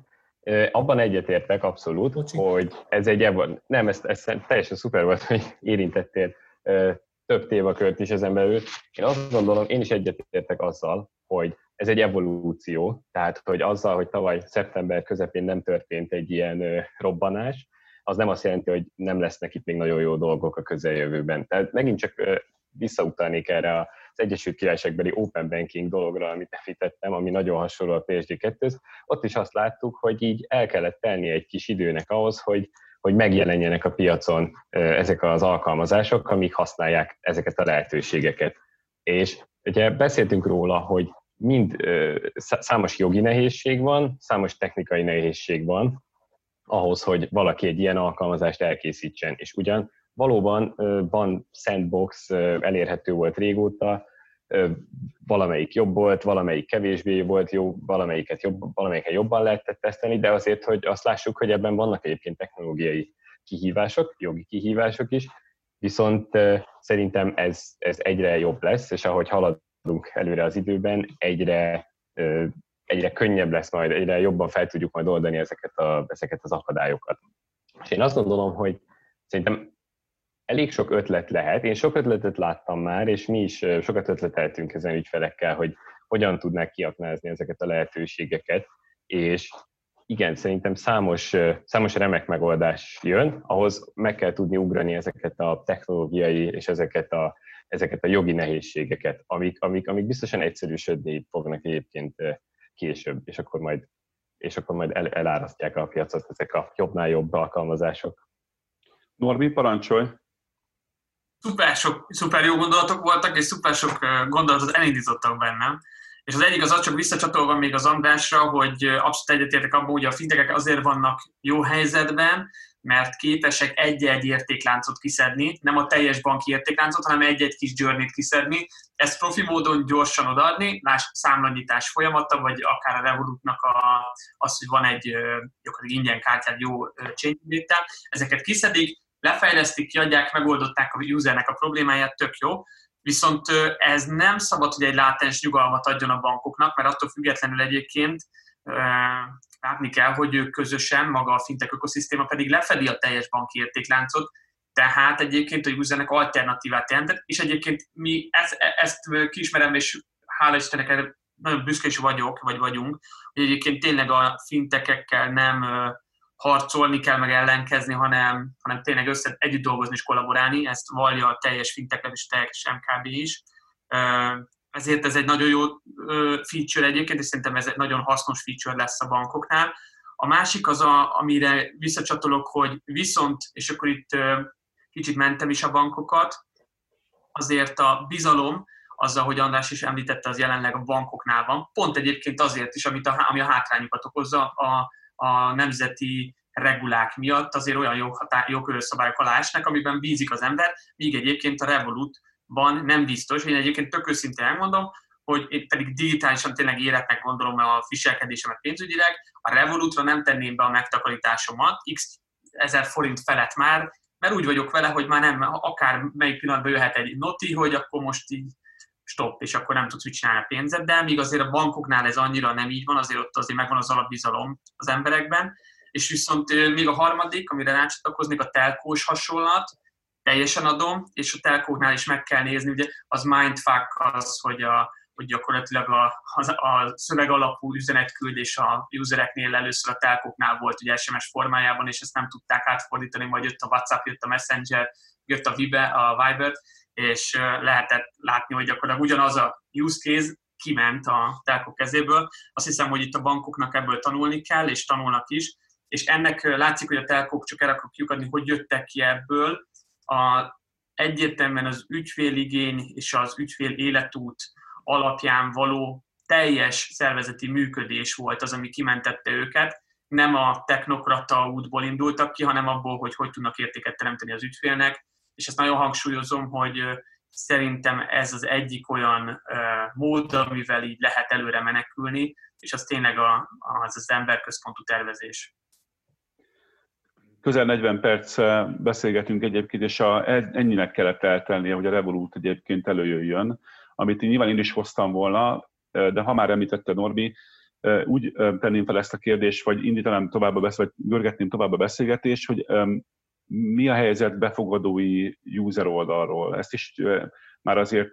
Abban egyetértek abszolút, Bocsi. hogy ez egy nem, ez, ez teljesen szuper volt, hogy érintettél több témakört is ezen belül. Én azt gondolom, én is egyetértek azzal, hogy ez egy evolúció, tehát hogy azzal, hogy tavaly szeptember közepén nem történt egy ilyen robbanás, az nem azt jelenti, hogy nem lesznek itt még nagyon jó dolgok a közeljövőben. Tehát megint csak visszautalnék erre az Egyesült Királyságbeli Open Banking dologra, amit említettem, ami nagyon hasonló a PSD2-höz. Ott is azt láttuk, hogy így el kellett tenni egy kis időnek ahhoz, hogy hogy megjelenjenek a piacon ezek az alkalmazások, amik használják ezeket a lehetőségeket. És ugye beszéltünk róla, hogy mind számos jogi nehézség van, számos technikai nehézség van ahhoz, hogy valaki egy ilyen alkalmazást elkészítsen. És ugyan valóban van sandbox, elérhető volt régóta, valamelyik jobb volt, valamelyik kevésbé volt jó, valamelyiket jobb, valamelyiket jobban lehetett teszteni, de azért, hogy azt lássuk, hogy ebben vannak egyébként technológiai kihívások, jogi kihívások is, viszont szerintem ez, ez egyre jobb lesz, és ahogy haladunk előre az időben, egyre egyre könnyebb lesz majd, egyre jobban fel tudjuk majd oldani ezeket, a, ezeket az akadályokat. És én azt gondolom, hogy szerintem elég sok ötlet lehet. Én sok ötletet láttam már, és mi is sokat ötleteltünk ezen ügyfelekkel, hogy hogyan tudnák kiaknázni ezeket a lehetőségeket, és igen, szerintem számos, számos remek megoldás jön, ahhoz meg kell tudni ugrani ezeket a technológiai és ezeket a, ezeket a jogi nehézségeket, amik, amik, amik biztosan egyszerűsödni fognak egyébként később, és akkor majd, és akkor majd el, elárasztják a piacot ezek a jobbnál jobb alkalmazások. Norbi, parancsolj! Szuper, sok, szuper jó gondolatok voltak, és szuper sok gondolatot elindítottak bennem. És az egyik az az csak visszacsatolva még az Andrásra, hogy abszolút egyetértek abban, hogy a fintekek azért vannak jó helyzetben, mert képesek egy-egy értékláncot kiszedni, nem a teljes banki értékláncot, hanem egy-egy kis journey kiszedni, ezt profi módon gyorsan odaadni, más számlanyítás folyamata, vagy akár a Revolutnak a, az, hogy van egy gyakorlatilag ingyen kártyát jó chain ezeket kiszedik, lefejlesztik, kiadják, megoldották a usernek a problémáját, tök jó, viszont ez nem szabad, hogy egy látens nyugalmat adjon a bankoknak, mert attól függetlenül egyébként látni kell, hogy ők közösen, maga a fintech ökoszisztéma pedig lefedi a teljes banki értékláncot, tehát egyébként a usernek alternatívát jelentett, és egyébként mi ezt, ezt kiismerem, és hála Istennek erre nagyon büszke is vagyok, vagy vagyunk, hogy egyébként tényleg a fintekekkel nem harcolni kell, meg ellenkezni, hanem, hanem tényleg össze együtt dolgozni és kollaborálni, ezt vallja a teljes fintech és teljes MKB is. Ezért ez egy nagyon jó feature egyébként, és szerintem ez egy nagyon hasznos feature lesz a bankoknál. A másik az, a, amire visszacsatolok, hogy viszont, és akkor itt kicsit mentem is a bankokat, azért a bizalom, azzal, hogy András is említette, az jelenleg a bankoknál van. Pont egyébként azért is, amit a, ami a hátrányokat okozza, a, a nemzeti regulák miatt azért olyan jogszabályok alá esnek, amiben bízik az ember, míg egyébként a Revolutban nem biztos. Én egyébként tök őszintén elmondom, hogy én pedig digitálisan tényleg életnek gondolom a viselkedésemet pénzügyileg, a Revolutra nem tenném be a megtakarításomat, x ezer forint felett már, mert úgy vagyok vele, hogy már nem, akár melyik pillanatban jöhet egy noti, hogy akkor most így stop, és akkor nem tudsz mit csinálni a pénzed, de míg azért a bankoknál ez annyira nem így van, azért ott azért megvan az alapbizalom az emberekben, és viszont még a harmadik, amire rácsatlakoznék, a telkós hasonlat, teljesen adom, és a telkóknál is meg kell nézni, ugye az mindfuck az, hogy, a, hogy gyakorlatilag a, a, a szöveg alapú üzenetküldés a usereknél először a telkóknál volt ugye SMS formájában, és ezt nem tudták átfordítani, majd jött a WhatsApp, jött a Messenger, jött a Vibe, a Viber, és lehetett látni, hogy gyakorlatilag ugyanaz a use case kiment a telkok kezéből. Azt hiszem, hogy itt a bankoknak ebből tanulni kell, és tanulnak is, és ennek látszik, hogy a telkok csak el akarok kiukadni, hogy jöttek ki ebből. A, egyértelműen az ügyféligény és az ügyfél életút alapján való teljes szervezeti működés volt az, ami kimentette őket. Nem a technokrata útból indultak ki, hanem abból, hogy hogy tudnak értéket teremteni az ügyfélnek, és ezt nagyon hangsúlyozom, hogy szerintem ez az egyik olyan mód, amivel így lehet előre menekülni, és az tényleg a, az, az emberközpontú tervezés. Közel 40 perc beszélgetünk egyébként, és a, ennyinek kellett eltelnie, hogy a Revolut egyébként előjöjjön, amit én nyilván én is hoztam volna, de ha már említette Norbi, úgy tenném fel ezt a kérdést, vagy indítanám tovább a beszélgetést, vagy görgetném tovább a beszélgetést, hogy mi a helyzet befogadói user oldalról? Ezt is már azért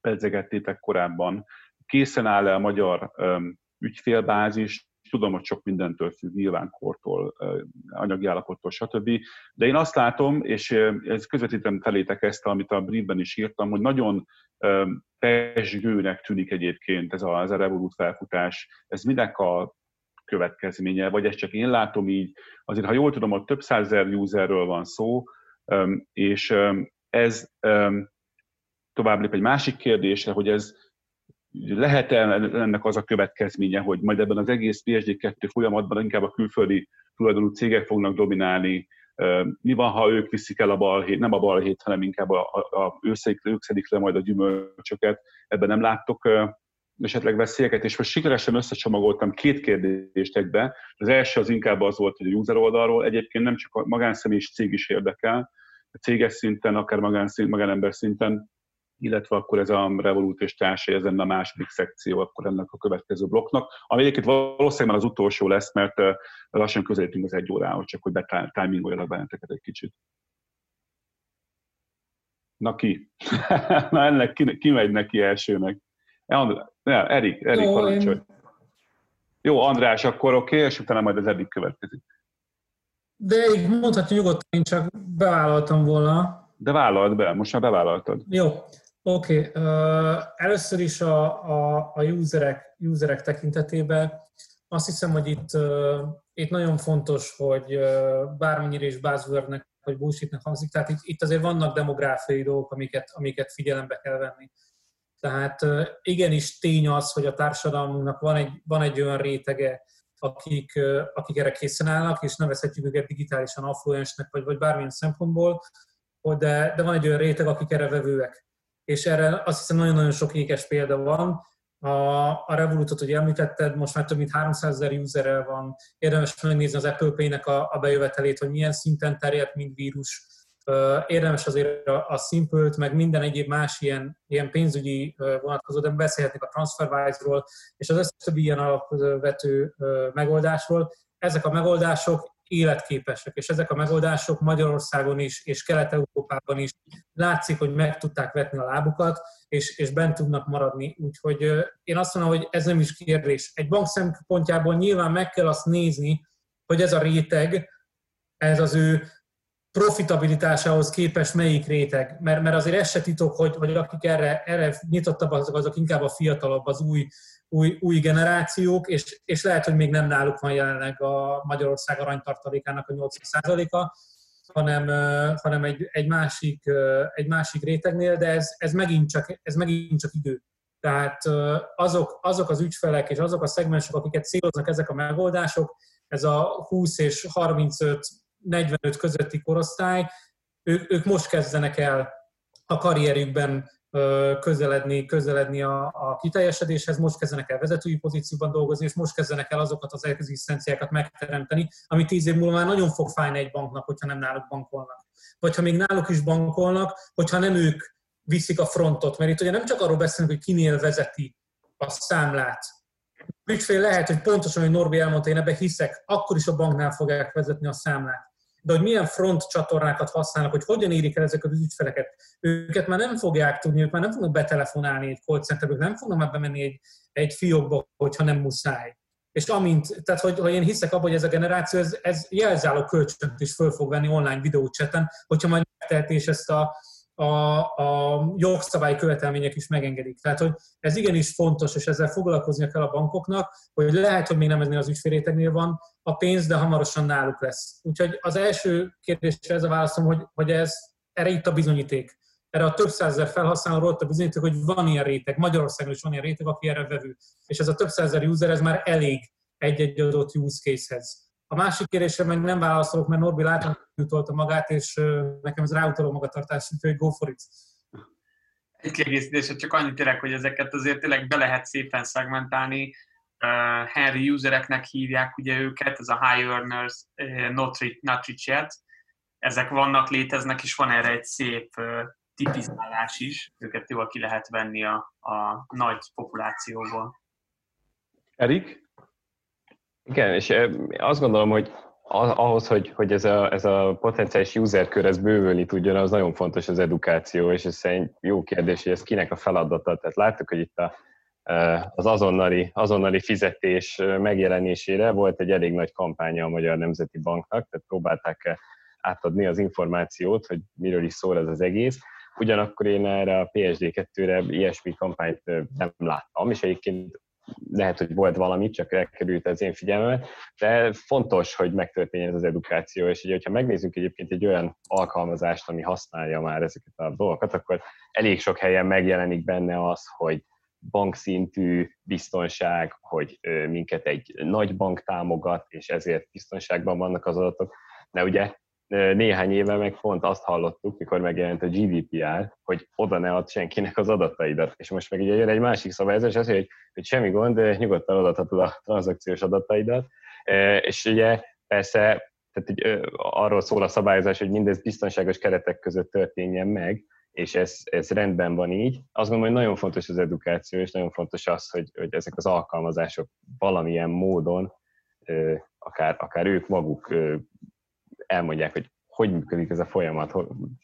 pedzegettétek korábban. Készen áll-e a magyar ügyfélbázis, tudom, hogy sok mindentől függ, nyilván kortól, anyagi állapottól, stb. De én azt látom, és ez közvetítem felétek ezt, amit a briefben is írtam, hogy nagyon pesgőnek tűnik egyébként ez a, ez a Revolut felfutás. Ez minek a következménye, vagy ezt csak én látom így. Azért, ha jól tudom, ott több százezer userről van szó, és ez tovább lép egy másik kérdésre, hogy ez lehet-e ennek az a következménye, hogy majd ebben az egész PSD2 folyamatban inkább a külföldi tulajdonú cégek fognak dominálni, mi van, ha ők viszik el a balhét, nem a balhét, hanem inkább a, a, a ők, szedik, ők szedik le majd a gyümölcsöket, ebben nem láttok esetleg veszélyeket, és most sikeresen összecsomagoltam két kérdést egybe. Az első az inkább az volt, hogy a user oldalról egyébként nem csak a magánszemély és cég is érdekel, a céges szinten, akár magánszint, magánember szinten illetve akkor ez a Revolut és társai, ez lenne a második szekció akkor ennek a következő blokknak, ami egyébként valószínűleg már az utolsó lesz, mert lassan közelítünk az egy órához, csak hogy betimingoljalak benneteket egy kicsit. Na ki? *laughs* Na ennek ki, ki megy neki elsőnek? Ne, Erik, Erik, Jó, parancsolj. Én... Jó, András, akkor oké, okay, és utána majd az Erik következik. De így mondhatja nyugodtan, én csak bevállaltam volna. De vállalt be, most már bevállaltad. Jó, oké. Okay. Uh, először is a, a, a userek, userek tekintetében azt hiszem, hogy itt, uh, itt nagyon fontos, hogy uh, bármennyire is buzzwordnek vagy bullshitnek hangzik, tehát itt, itt azért vannak demográfiai dolgok, amiket, amiket figyelembe kell venni. Tehát igenis tény az, hogy a társadalmunknak van egy, van egy olyan rétege, akik, akik erre készen állnak, és nevezhetjük őket digitálisan affluensnek, vagy, vagy bármilyen szempontból, de, de van egy olyan réteg, akik erre vevőek. És erre azt hiszem nagyon-nagyon sok ékes példa van. A, a Revolutot, hogy említetted, most már több mint 300 ezer userrel van. Érdemes megnézni az Apple Pay-nek a, a bejövetelét, hogy milyen szinten terjedt, mint vírus. Érdemes azért a, a simple meg minden egyéb más ilyen, ilyen pénzügyi vonatkozó, de beszélhetnék a TransferWise-ról, és az összes többi ilyen alapvető megoldásról. Ezek a megoldások életképesek, és ezek a megoldások Magyarországon is, és Kelet-Európában is látszik, hogy meg tudták vetni a lábukat, és, és bent tudnak maradni. Úgyhogy én azt mondom, hogy ez nem is kérdés. Egy bank szempontjából nyilván meg kell azt nézni, hogy ez a réteg, ez az ő profitabilitásához képes melyik réteg, mert, mert azért ez se titok, hogy, hogy akik erre, erre nyitottabbak, azok, azok inkább a fiatalabb, az új, új, új generációk, és, és lehet, hogy még nem náluk van jelenleg a Magyarország aranytartalékának a 80%-a, hanem, hanem egy, egy, másik, egy másik rétegnél, de ez, ez, megint csak, ez megint csak idő. Tehát azok, azok az ügyfelek és azok a szegmensek, akiket céloznak ezek a megoldások, ez a 20 és 35 45 közötti korosztály, ők, ők most kezdenek el a karrierükben közeledni, közeledni a, a kiteljesedéshez, most kezdenek el vezetői pozícióban dolgozni, és most kezdenek el azokat az egzisztenciákat megteremteni, ami tíz év múlva már nagyon fog fájni egy banknak, hogyha nem náluk bankolnak. Vagy ha még náluk is bankolnak, hogyha nem ők viszik a frontot, mert itt ugye nem csak arról beszélünk, hogy kinél vezeti a számlát. Ügyfél lehet, hogy pontosan, hogy Norbi elmondta, én ebbe hiszek, akkor is a banknál fogják vezetni a számlát de hogy milyen front csatornákat használnak, hogy hogyan érik el ezeket az ügyfeleket. Őket már nem fogják tudni, ők már nem fognak betelefonálni egy call centerbe, nem fognak már bemenni egy, egy fiókba, hogyha nem muszáj. És amint, tehát hogy, hogy én hiszek abban, hogy ez a generáció, ez, ez jelzáló kölcsönt is föl fog venni online videócseten, hogyha majd megteheti és ezt a, a, a jogszabályi követelmények is megengedik. Tehát, hogy ez igenis fontos, és ezzel foglalkoznia kell a bankoknak, hogy lehet, hogy még nem eznél az ügyféléteknél van a pénz, de hamarosan náluk lesz. Úgyhogy az első kérdésre ez a válaszom, hogy, hogy ez, erre itt a bizonyíték. Erre a több százezer felhasználóról ott a bizonyíték, hogy van ilyen réteg, Magyarországon is van ilyen réteg, aki erre vevő. És ez a több százezer user, ez már elég egy-egy adott use case-hez. A másik kérdésre meg nem válaszolok, mert Norbi látom, jutolta magát, és nekem ez ráutaló magatartás, úgyhogy go for it. Egy kiegészítés, csak annyit tényleg, hogy ezeket azért tényleg be lehet szépen szegmentálni. Uh, Henry usereknek hívják ugye őket, ez a high earners, uh, not, not rich yet. Ezek vannak, léteznek, és van erre egy szép uh, tipizálás is. Őket jól ki lehet venni a, a nagy populációból. Erik? Igen, és azt gondolom, hogy ahhoz, hogy, hogy ez, a, ez a potenciális userkör ez bővülni tudjon, az nagyon fontos az edukáció, és ez szerint jó kérdés, hogy ez kinek a feladata. Tehát láttuk, hogy itt a, az azonnali, azonnali fizetés megjelenésére volt egy elég nagy kampánya a Magyar Nemzeti Banknak, tehát próbálták átadni az információt, hogy miről is szól ez az egész. Ugyanakkor én erre a PSD2-re ilyesmi kampányt nem láttam, és egyébként lehet, hogy volt valami, csak elkerült az én figyelmemet, de fontos, hogy megtörténjen ez az edukáció, és ugye, hogyha megnézzük egyébként egy olyan alkalmazást, ami használja már ezeket a dolgokat, akkor elég sok helyen megjelenik benne az, hogy bankszintű biztonság, hogy minket egy nagy bank támogat, és ezért biztonságban vannak az adatok. De ugye néhány éve meg pont azt hallottuk, mikor megjelent a GDPR, hogy oda ne ad senkinek az adataidat. És most meg ugye jön egy másik szabályozás, az, hogy, hogy semmi gond, nyugodtan adathatod a tranzakciós adataidat. És ugye persze tehát így, arról szól a szabályozás, hogy mindez biztonságos keretek között történjen meg, és ez, ez rendben van így. Azt gondolom, hogy nagyon fontos az edukáció, és nagyon fontos az, hogy, hogy ezek az alkalmazások valamilyen módon, akár, akár ők maguk elmondják, hogy hogy működik ez a folyamat,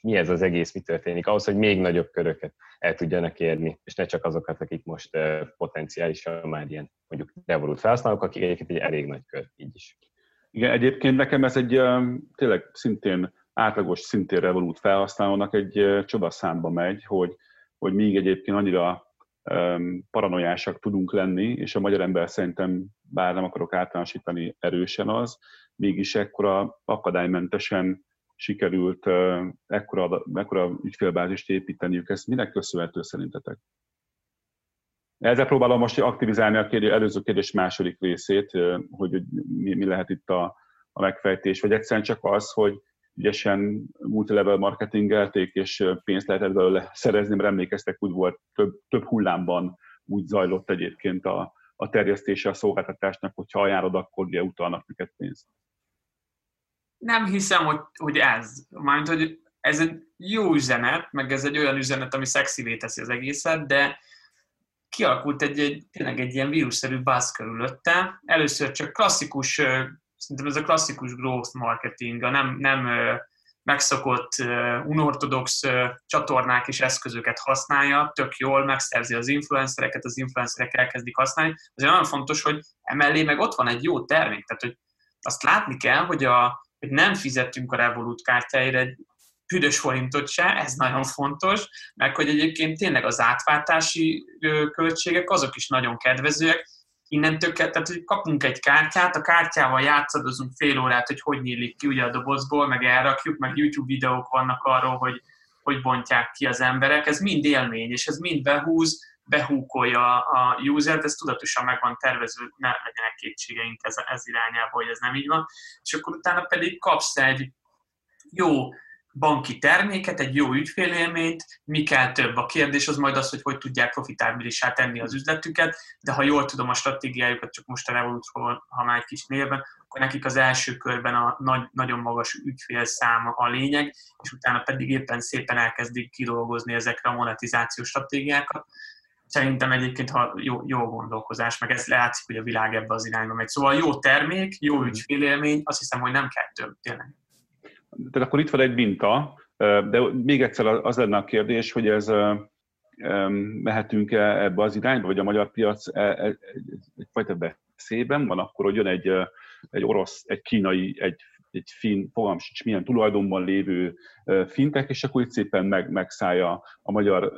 mi ez az egész, mi történik, ahhoz, hogy még nagyobb köröket el tudjanak érni, és ne csak azokat, akik most potenciálisan már ilyen mondjuk Revolut felhasználók, akik egyébként egy elég nagy kör, így is. Igen, egyébként nekem ez egy tényleg szintén átlagos szintén Revolut felhasználónak egy számba megy, hogy, hogy még egyébként annyira paranoiásak tudunk lenni, és a magyar ember szerintem, bár nem akarok általánosítani erősen az, mégis ekkora akadálymentesen sikerült ekkora, ekkora ügyfélbázist építeniük. Ezt minek köszönhető szerintetek? Ezzel próbálom most aktivizálni a kérdés, előző kérdés második részét, hogy mi, mi lehet itt a, a megfejtés, vagy egyszerűen csak az, hogy ügyesen multilevel marketingelték, és pénzt lehetett belőle szerezni, mert emlékeztek, úgy volt, több, több hullámban úgy zajlott egyébként a, a terjesztése a szolgáltatásnak, hogyha ajánlod, akkor ugye utalnak neked pénzt. Nem hiszem, hogy, hogy ez. Mármint, hogy ez egy jó üzenet, meg ez egy olyan üzenet, ami szexivé teszi az egészet, de kialakult egy, egy tényleg egy ilyen vírusszerű buzz körülötte. Először csak klasszikus, szerintem ez a klasszikus growth marketing, a nem, nem megszokott unortodox csatornák és eszközöket használja, tök jól megszerzi az influencereket, az influencerek elkezdik használni. Azért nagyon fontos, hogy emellé meg ott van egy jó termék, tehát hogy azt látni kell, hogy, a, hogy nem fizettünk a Revolut kártyáira egy büdös forintot se, ez nagyon fontos, meg hogy egyébként tényleg az átváltási költségek azok is nagyon kedvezőek, innentől kell, tehát hogy kapunk egy kártyát, a kártyával játszadozunk fél órát, hogy hogy nyílik ki ugye a dobozból, meg elrakjuk, meg YouTube videók vannak arról, hogy hogy bontják ki az emberek, ez mind élmény, és ez mind behúz, behúkolja a user ez tudatosan meg van tervezve, ne legyenek kétségeink ez, ez irányába, hogy ez nem így van, és akkor utána pedig kapsz egy jó banki terméket, egy jó ügyfélélményt, mi kell több. A kérdés az majd az, hogy hogy tudják profitábilisá tenni az üzletüket, de ha jól tudom a stratégiájukat, csak most a Revolutról, ha már egy kis mélyebben, akkor nekik az első körben a nagy, nagyon magas ügyfélszáma a lényeg, és utána pedig éppen szépen elkezdik kidolgozni ezekre a monetizációs stratégiákat. Szerintem egyébként ha jó, jó gondolkozás, meg ez látszik, hogy a világ ebbe az irányba megy. Szóval jó termék, jó ügyfélélmény, azt hiszem, hogy nem kell több, tényleg tehát akkor itt van egy minta, de még egyszer az lenne a kérdés, hogy ez mehetünk-e ebbe az irányba, vagy a magyar piac e, e, egyfajta beszében van, akkor, hogy jön egy, egy orosz, egy kínai, egy, egy fin, fogalm sincs milyen tulajdonban lévő fintek, és akkor itt szépen meg, megszállja a magyar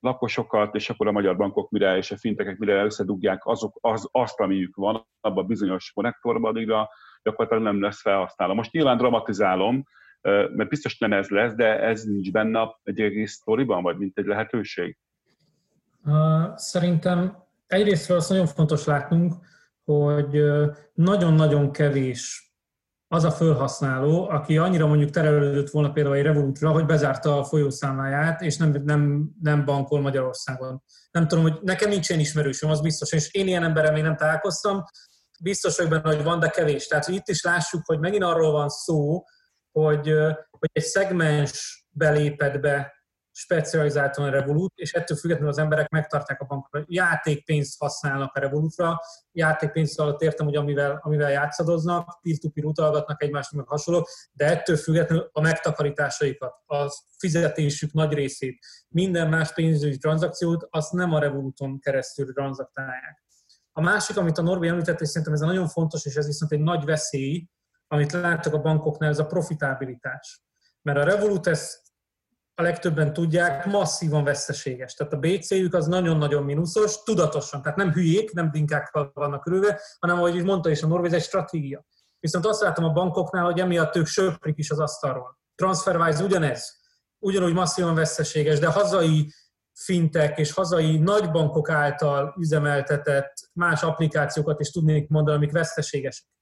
lakosokat, és akkor a magyar bankok mire, és a fintekek mire összedugják azok, az, azt, amiük van, abban a bizonyos konnektorban, addigra gyakorlatilag nem lesz felhasználva. Most nyilván dramatizálom, mert biztos nem ez lesz, de ez nincs benne egy egész sztoriban, vagy mint egy lehetőség? Szerintem egyrésztről azt nagyon fontos látnunk, hogy nagyon-nagyon kevés az a felhasználó, aki annyira mondjuk terelődött volna például egy Revolutra, hogy bezárta a folyószámláját, és nem, nem, nem bankol Magyarországon. Nem tudom, hogy nekem nincs ilyen ismerősöm, az biztos, és én ilyen emberrel még nem találkoztam, biztos vagyok benne, hogy van, de kevés. Tehát, hogy itt is lássuk, hogy megint arról van szó, hogy, hogy egy szegmens belépett be specializáltan a Revolut, és ettől függetlenül az emberek megtartják a bankra. Játékpénzt használnak a Revolutra, játékpénzt alatt értem, hogy amivel, amivel játszadoznak, peer-to-peer utalgatnak egymásnak, meg hasonló, de ettől függetlenül a megtakarításaikat, a fizetésük nagy részét, minden más pénzügyi tranzakciót, azt nem a Revoluton keresztül tranzaktálják. A másik, amit a Norbi említett, és szerintem ez nagyon fontos, és ez viszont egy nagy veszély, amit láttak a bankoknál, ez a profitabilitás. Mert a Revolut ezt a legtöbben tudják, masszívan veszteséges. Tehát a BC-jük az nagyon-nagyon mínuszos, tudatosan, tehát nem hülyék, nem dinkákkal vannak körülve, hanem ahogy mondta is a Norvéz, egy stratégia. Viszont azt látom a bankoknál, hogy emiatt ők söprik is az asztalról. TransferWise ugyanez, ugyanúgy masszívan veszteséges, de hazai fintek és hazai nagybankok által üzemeltetett más applikációkat is tudnék mondani, amik veszteségesek.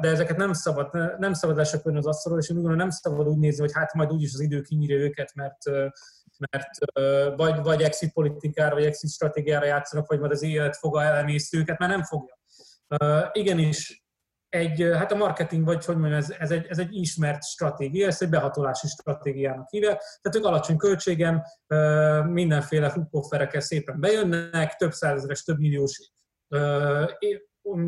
De ezeket nem szabad, nem szabad lesöpörni az asztalról, és én úgy gondolom, nem szabad úgy nézni, hogy hát majd úgyis az idő kinyírja őket, mert, mert vagy, vagy exit politikára, vagy exit stratégiára játszanak, vagy majd az élet fog elemésztő őket, mert nem fogja. Igenis, egy, hát a marketing, vagy hogy mondjam, ez, ez, egy, ez egy ismert stratégia, ezt egy behatolási stratégiának hívja. Tehát ők alacsony költségen mindenféle hukóferekkel szépen bejönnek, több százezeres, több milliós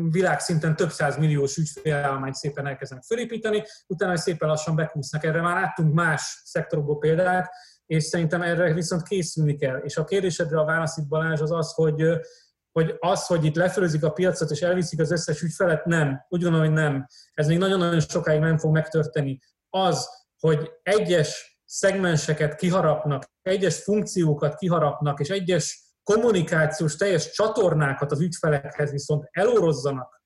világszinten több száz milliós ügyfélállományt szépen elkezdenek felépíteni, utána szépen lassan bekúsznak. Erre már láttunk más szektorokból példát, és szerintem erre viszont készülni kell. És a kérdésedre a válasz itt Balázs az az, hogy, hogy az, hogy itt lefölözik a piacot és elviszik az összes ügyfelet, nem. Úgy gondolom, hogy nem. Ez még nagyon-nagyon sokáig nem fog megtörténni. Az, hogy egyes szegmenseket kiharapnak, egyes funkciókat kiharapnak, és egyes kommunikációs teljes csatornákat az ügyfelekhez viszont elorozzanak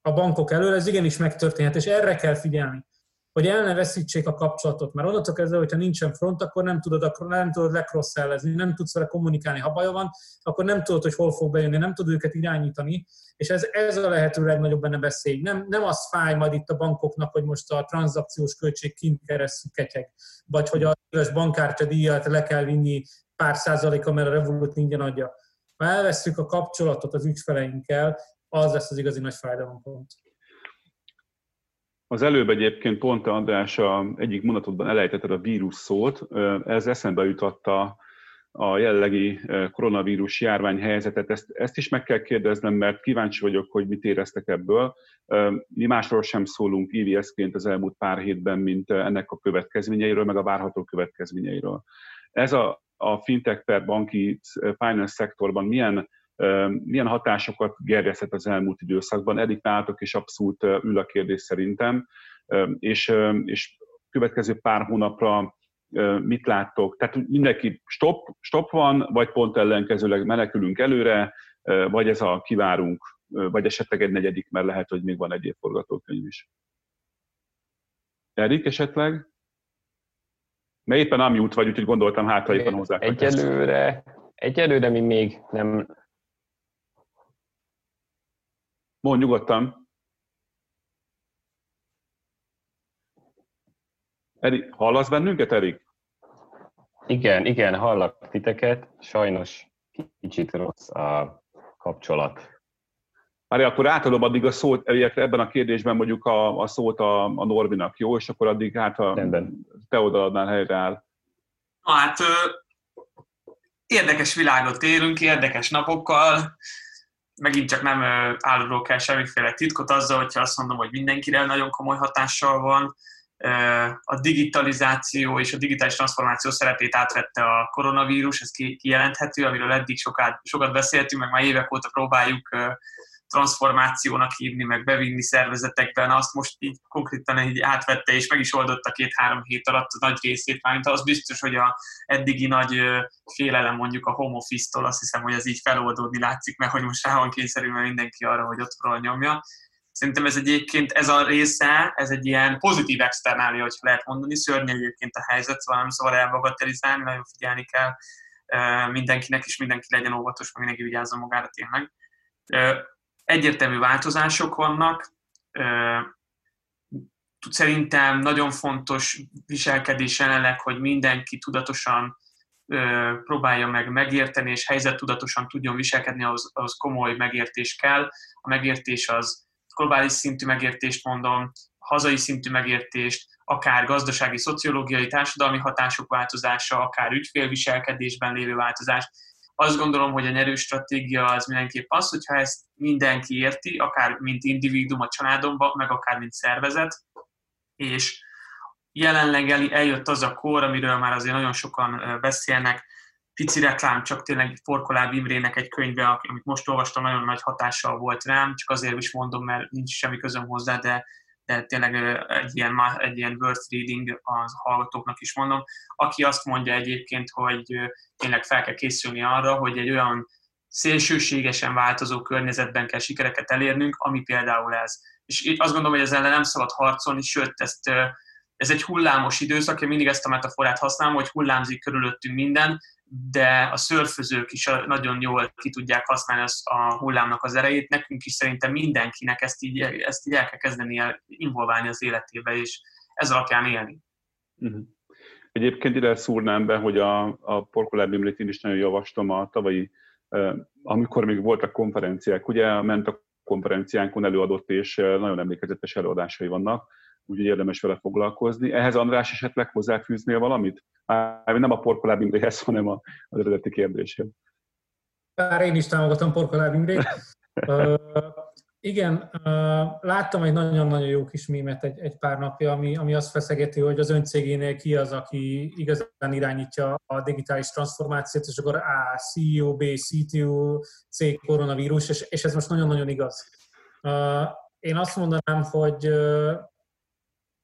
a bankok elől, ez igenis megtörténhet, és erre kell figyelni, hogy el ne veszítsék a kapcsolatot, mert onnantól kezdve, hogyha nincsen front, akkor nem tudod, akkor nem tudod lekrossellezni, nem tudsz vele kommunikálni. Ha baja van, akkor nem tudod, hogy hol fog bejönni, nem tudod őket irányítani, és ez, ez a lehető legnagyobb benne beszély. Nem, nem az fáj majd itt a bankoknak, hogy most a tranzakciós költség kint keresztül ketyeg, vagy hogy a éves bankkártya díjat le kell vinni pár százaléka, mert a Revolut ingyen adja. Ha elveszünk a kapcsolatot az ügyfeleinkkel, az lesz az igazi nagy fájdalompont. Az előbb egyébként pont András a egyik mondatodban elejtetted a vírus szót, ez eszembe jutotta a jellegi koronavírus járvány helyzetet. Ezt, ezt is meg kell kérdeznem, mert kíváncsi vagyok, hogy mit éreztek ebből. Mi másról sem szólunk IVS-ként az elmúlt pár hétben, mint ennek a következményeiről, meg a várható következményeiről. Ez a a fintech per banki eh, finance szektorban milyen, eh, milyen hatásokat gerjesztett az elmúlt időszakban. Eddig nálatok is abszolút eh, ül a kérdés szerintem, és, és következő pár hónapra mit láttok? Tehát mindenki stop, stop van, vagy pont ellenkezőleg menekülünk előre, vagy ez a kivárunk, vagy esetleg egy negyedik, mert lehet, hogy még van egy év forgatókönyv is. Erik esetleg? Mert éppen ami út vagy, úgyhogy gondoltam, hát ha éppen hozzá. Egyelőre, egyelőre mi még nem... Mondj nyugodtan. Erik, hallasz bennünket, Erik? Igen, igen, hallak titeket. Sajnos kicsit rossz a kapcsolat. Már akkor átadom addig a szót, ebben a kérdésben mondjuk a, a szót a, a Norvinak, jó? És akkor addig hát a, te oldaladnál helyre áll. Na hát érdekes világot élünk, érdekes napokkal, megint csak nem állóról kell semmiféle titkot azzal, hogyha azt mondom, hogy mindenkire nagyon komoly hatással van. A digitalizáció és a digitális transformáció szerepét átvette a koronavírus, ez kijelenthető, amiről eddig sokat, sokat beszéltünk, meg már évek óta próbáljuk transformációnak hívni, meg bevinni szervezetekben, azt most így konkrétan így átvette, és meg is oldotta két-három hét alatt a nagy részét, mármint az biztos, hogy a eddigi nagy félelem mondjuk a home office-tól, azt hiszem, hogy ez így feloldódni látszik, mert hogy most rá van kényszerülve mindenki arra, hogy otthonról nyomja. Szerintem ez egyébként, ez a része, ez egy ilyen pozitív externália, hogy lehet mondani, szörnyű egyébként a helyzet, szóval nem szabad elbagatelizálni, nagyon figyelni kell mindenkinek, és mindenki legyen óvatos, mert mindenki vigyázzon magára tényleg egyértelmű változások vannak. Szerintem nagyon fontos viselkedés jelenleg, hogy mindenki tudatosan próbálja meg megérteni, és helyzettudatosan tudjon viselkedni, ahhoz, ahhoz komoly megértés kell. A megértés az globális szintű megértést mondom, hazai szintű megértést, akár gazdasági, szociológiai, társadalmi hatások változása, akár ügyfélviselkedésben lévő változás, azt gondolom, hogy a nyerő stratégia az mindenképp az, hogyha ezt mindenki érti, akár mint individuum a családomban, meg akár mint szervezet, és jelenleg eljött az a kor, amiről már azért nagyon sokan beszélnek, pici reklám, csak tényleg Forkoláb Imrének egy könyve, amit most olvastam, nagyon nagy hatással volt rám, csak azért is mondom, mert nincs semmi közöm hozzá, de de tényleg egy ilyen, egy ilyen worth reading az hallgatóknak is mondom, aki azt mondja egyébként, hogy tényleg fel kell készülni arra, hogy egy olyan szélsőségesen változó környezetben kell sikereket elérnünk, ami például ez. És itt azt gondolom, hogy ezzel nem szabad harcolni, sőt, ezt, ez egy hullámos időszak, én mindig ezt a metaforát használom, hogy hullámzik körülöttünk minden, de a szörfözők is nagyon jól ki tudják használni a hullámnak az erejét. Nekünk is szerintem mindenkinek ezt így, ezt így el kell kezdeni el involválni az életébe, és ez alapján élni. Uh-huh. Egyébként ide szúrnám be, hogy a, a Porkolár Bimlit én is nagyon javaslom a tavalyi, amikor még voltak konferenciák, ugye ment a konferenciánkon előadott, és nagyon emlékezetes előadásai vannak, úgyhogy érdemes vele foglalkozni. Ehhez András esetleg hozzáfűznél valamit? Már nem a Porkoláb Imréhez, hanem az eredeti kérdéshez. Bár én is támogatom Porkoláb Imrét. *laughs* Igen, láttam egy nagyon-nagyon jó kis mémet egy, egy pár napja, ami, ami azt feszegeti, hogy az öncégénél ki az, aki igazán irányítja a digitális transformációt, és akkor A, CEO, B, CTO, C, koronavírus, és, és ez most nagyon-nagyon igaz. Én azt mondanám, hogy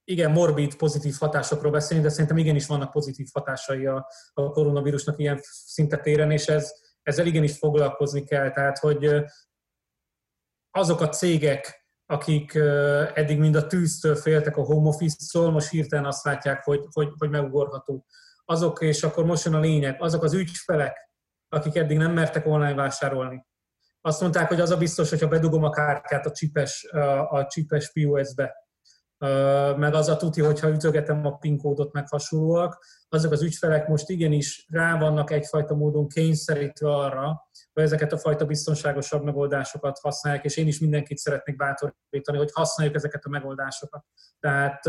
igen, morbid, pozitív hatásokról beszélünk, de szerintem igenis vannak pozitív hatásai a, a koronavírusnak ilyen szinte téren, és ez, ezzel igenis foglalkozni kell. Tehát, hogy azok a cégek, akik eddig mind a tűztől féltek a home office-tól, most hirtelen azt látják, hogy, hogy, hogy megugorható. Azok, és akkor most jön a lényeg, azok az ügyfelek, akik eddig nem mertek online vásárolni. Azt mondták, hogy az a biztos, hogyha bedugom a kártyát a csipes, a csipes POS-be, meg az a tuti, hogyha ütögetem a PIN kódot, meg hasonlóak, azok az ügyfelek most igenis rá vannak egyfajta módon kényszerítve arra, hogy ezeket a fajta biztonságosabb megoldásokat használják, és én is mindenkit szeretnék bátorítani, hogy használjuk ezeket a megoldásokat. Tehát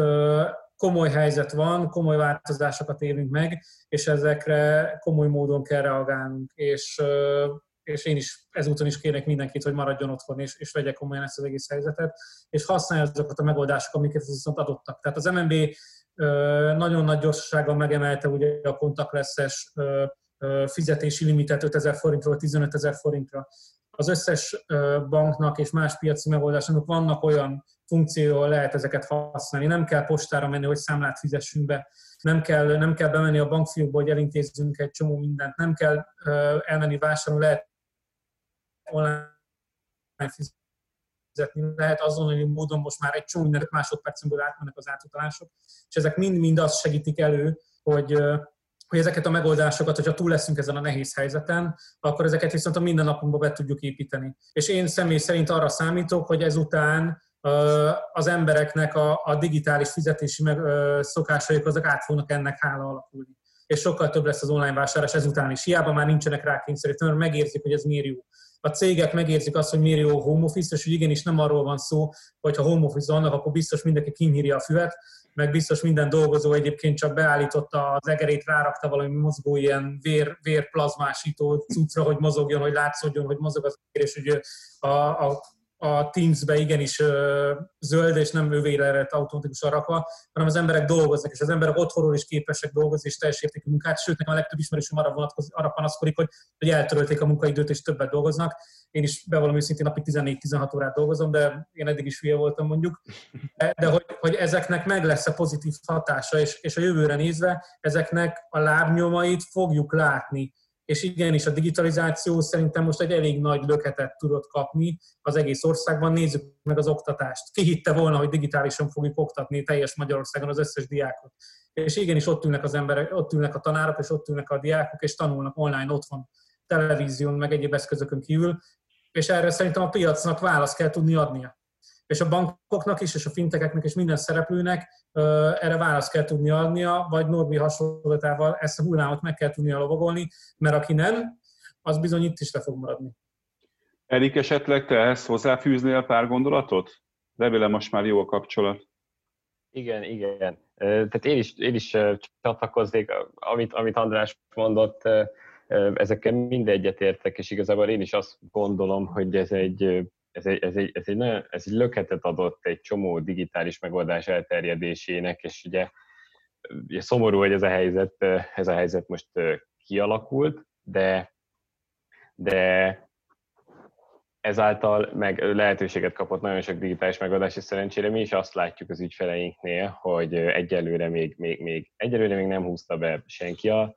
komoly helyzet van, komoly változásokat élünk meg, és ezekre komoly módon kell reagálnunk, és és én is ezúton is kérek mindenkit, hogy maradjon otthon, és, és vegye komolyan ezt az egész helyzetet, és használja azokat a megoldásokat, amiket viszont adottak. Tehát az MNB nagyon nagy gyorsasággal megemelte ugye a kontaktleszes fizetési limitet 5000 forintról 15 ezer forintra. Az összes banknak és más piaci megoldásoknak vannak olyan funkcióval lehet ezeket használni. Nem kell postára menni, hogy számlát fizessünk be. Nem kell, nem kell bemenni a bankfiókba, hogy elintézzünk egy csomó mindent. Nem kell elmenni vásárolni, lehet online fizetni, lehet azonnali módon most már egy csomó minden másodpercenből átmennek az átutalások, és ezek mind-mind azt segítik elő, hogy, hogy ezeket a megoldásokat, hogyha túl leszünk ezen a nehéz helyzeten, akkor ezeket viszont a mindennapunkba be tudjuk építeni. És én személy szerint arra számítok, hogy ezután az embereknek a, a digitális fizetési meg, szokásaik azok át fognak ennek hála alakulni. És sokkal több lesz az online vásárlás ezután is. Hiába már nincsenek rá kényszerítve, mert megérzik, hogy ez miért jó a cégek megérzik azt, hogy miért jó home office, és hogy igenis nem arról van szó, hogy ha home office vannak, akkor biztos mindenki kinyírja a füvet, meg biztos minden dolgozó egyébként csak beállította az egerét, rárakta valami mozgó ilyen vér, vérplazmásító cuccra, hogy mozogjon, hogy látszódjon, hogy mozog az és hogy a, a a Teams-be igenis zöld, és nem ővére lett automatikusan rakva, hanem az emberek dolgoznak, és az emberek otthonról is képesek dolgozni, és teljes értékű munkát, sőt, nekem a legtöbb ismerősöm arra, vonatkozik, arra panaszkodik, hogy, hogy eltörölték a munkaidőt, és többet dolgoznak. Én is bevallom őszintén napi 14-16 órát dolgozom, de én eddig is hülye voltam mondjuk. De, de hogy, hogy, ezeknek meg lesz a pozitív hatása, és, és a jövőre nézve ezeknek a lábnyomait fogjuk látni és igenis a digitalizáció szerintem most egy elég nagy löketet tudott kapni az egész országban. Nézzük meg az oktatást. Ki hitte volna, hogy digitálisan fogjuk oktatni teljes Magyarországon az összes diákot. És igenis ott ülnek az emberek, ott ülnek a tanárok, és ott ülnek a diákok, és tanulnak online otthon, televízión, meg egyéb eszközökön kívül, és erre szerintem a piacnak választ kell tudni adnia és a bankoknak is, és a fintekeknek, és minden szereplőnek erre választ kell tudni adnia, vagy Norbi hasonlatával ezt a hullámot meg kell tudnia lovagolni, mert aki nem, az bizony itt is le fog maradni. Erik, esetleg te ehhez hozzáfűznél pár gondolatot? Remélem most már jó a kapcsolat. Igen, igen. Tehát én is, én is csatlakoznék, amit, amit András mondott, ezekkel mindegyet értek, és igazából én is azt gondolom, hogy ez egy ez egy, ez, egy, ez, egy nagyon, ez egy löketet adott egy csomó digitális megoldás elterjedésének, és ugye, szomorú, hogy ez a helyzet, ez a helyzet most kialakult, de, de ezáltal meg lehetőséget kapott nagyon sok digitális megoldás, és szerencsére mi is azt látjuk az ügyfeleinknél, hogy egyelőre még, még, még, egyelőre még nem húzta be senki a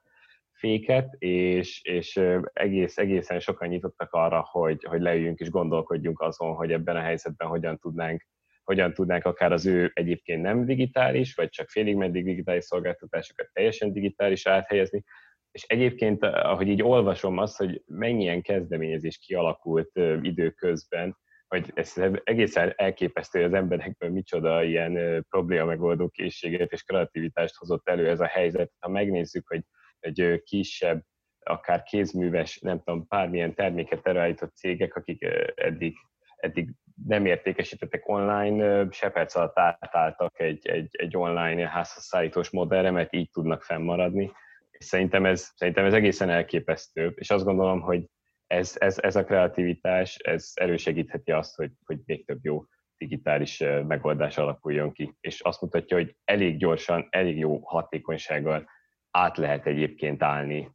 féket, és, és egész, egészen sokan nyitottak arra, hogy, hogy leüljünk és gondolkodjunk azon, hogy ebben a helyzetben hogyan tudnánk, hogyan tudnánk akár az ő egyébként nem digitális, vagy csak félig meddig digitális szolgáltatásokat teljesen digitális áthelyezni, és egyébként, ahogy így olvasom azt, hogy mennyien kezdeményezés kialakult időközben, hogy ez egészen elképesztő, hogy az emberekből micsoda ilyen probléma megoldó készséget és kreativitást hozott elő ez a helyzet. Ha megnézzük, hogy egy kisebb, akár kézműves, nem tudom, bármilyen terméket előállított cégek, akik eddig, eddig nem értékesítettek online, se perc alatt átálltak egy, egy, egy online házhozszállítós modellre, mert így tudnak fennmaradni. És szerintem ez, szerintem ez egészen elképesztő, és azt gondolom, hogy ez, ez, ez a kreativitás, ez elősegítheti azt, hogy, hogy még több jó digitális megoldás alakuljon ki, és azt mutatja, hogy elég gyorsan, elég jó hatékonysággal át lehet egyébként állni,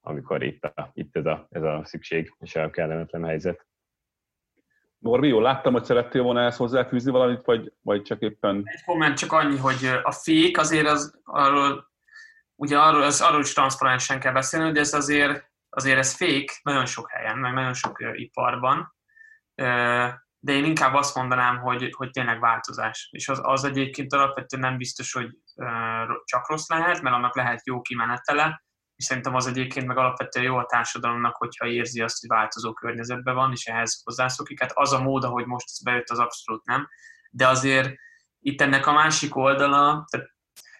amikor itt, a, itt ez, a, ez a szükség és a kellemetlen helyzet. Norbi, jól láttam, hogy szerettél volna ezt hozzáfűzni valamit, vagy, vagy csak éppen... Egy komment csak annyi, hogy a fék azért az arról, ugye arról, az, arról is transzparensen kell beszélni, de ez azért, azért ez fék nagyon sok helyen, meg nagyon sok iparban de én inkább azt mondanám, hogy, hogy tényleg változás. És az, az egyébként alapvetően nem biztos, hogy csak rossz lehet, mert annak lehet jó kimenetele, és szerintem az egyébként meg alapvetően jó a társadalomnak, hogyha érzi azt, hogy változó környezetben van, és ehhez hozzászokik. Hát az a mód, ahogy most ez bejött, az abszolút nem. De azért itt ennek a másik oldala, tehát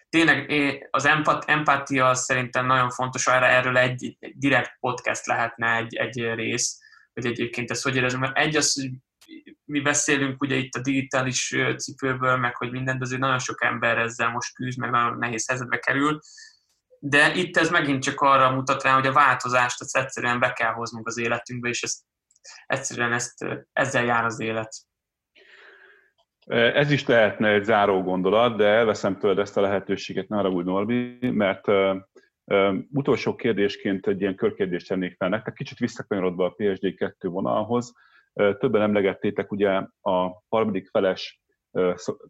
tényleg az empat, empatia szerintem nagyon fontos, erre erről egy, egy direkt podcast lehetne egy, egy rész, hogy egyébként ezt hogy érezni, mert egy az, hogy mi beszélünk ugye itt a digitális cipőből, meg hogy minden, de azért nagyon sok ember ezzel most küzd, meg nagyon nehéz helyzetbe kerül. De itt ez megint csak arra mutat rá, hogy a változást ezt egyszerűen be kell hoznunk az életünkbe, és ezt, egyszerűen ezt, ezzel jár az élet. Ez is lehetne egy záró gondolat, de elveszem tőled ezt a lehetőséget, ne úgy Norbi, mert uh, utolsó kérdésként egy ilyen körkérdést tennék fel nektek, kicsit visszakanyarodva a PSD2 vonalhoz. Többen emlegettétek ugye a harmadik feles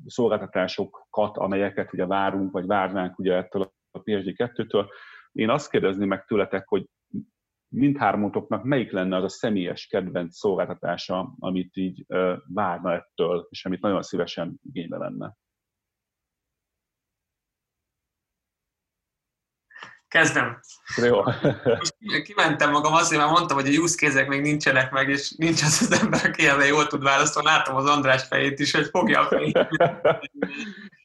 szolgáltatásokat, amelyeket ugye várunk, vagy várnánk ugye ettől a PSD2-től. Én azt kérdezni meg tőletek, hogy mindhármótoknak melyik lenne az a személyes kedvenc szolgáltatása, amit így várna ettől, és amit nagyon szívesen igénybe lenne? Kezdem. Jó. Kimentem magam azért, mert mondtam, hogy a use case még nincsenek meg, és nincs az az ember, aki ebben jól tud válaszolni. Látom az András fejét is, hogy fogja a fejét.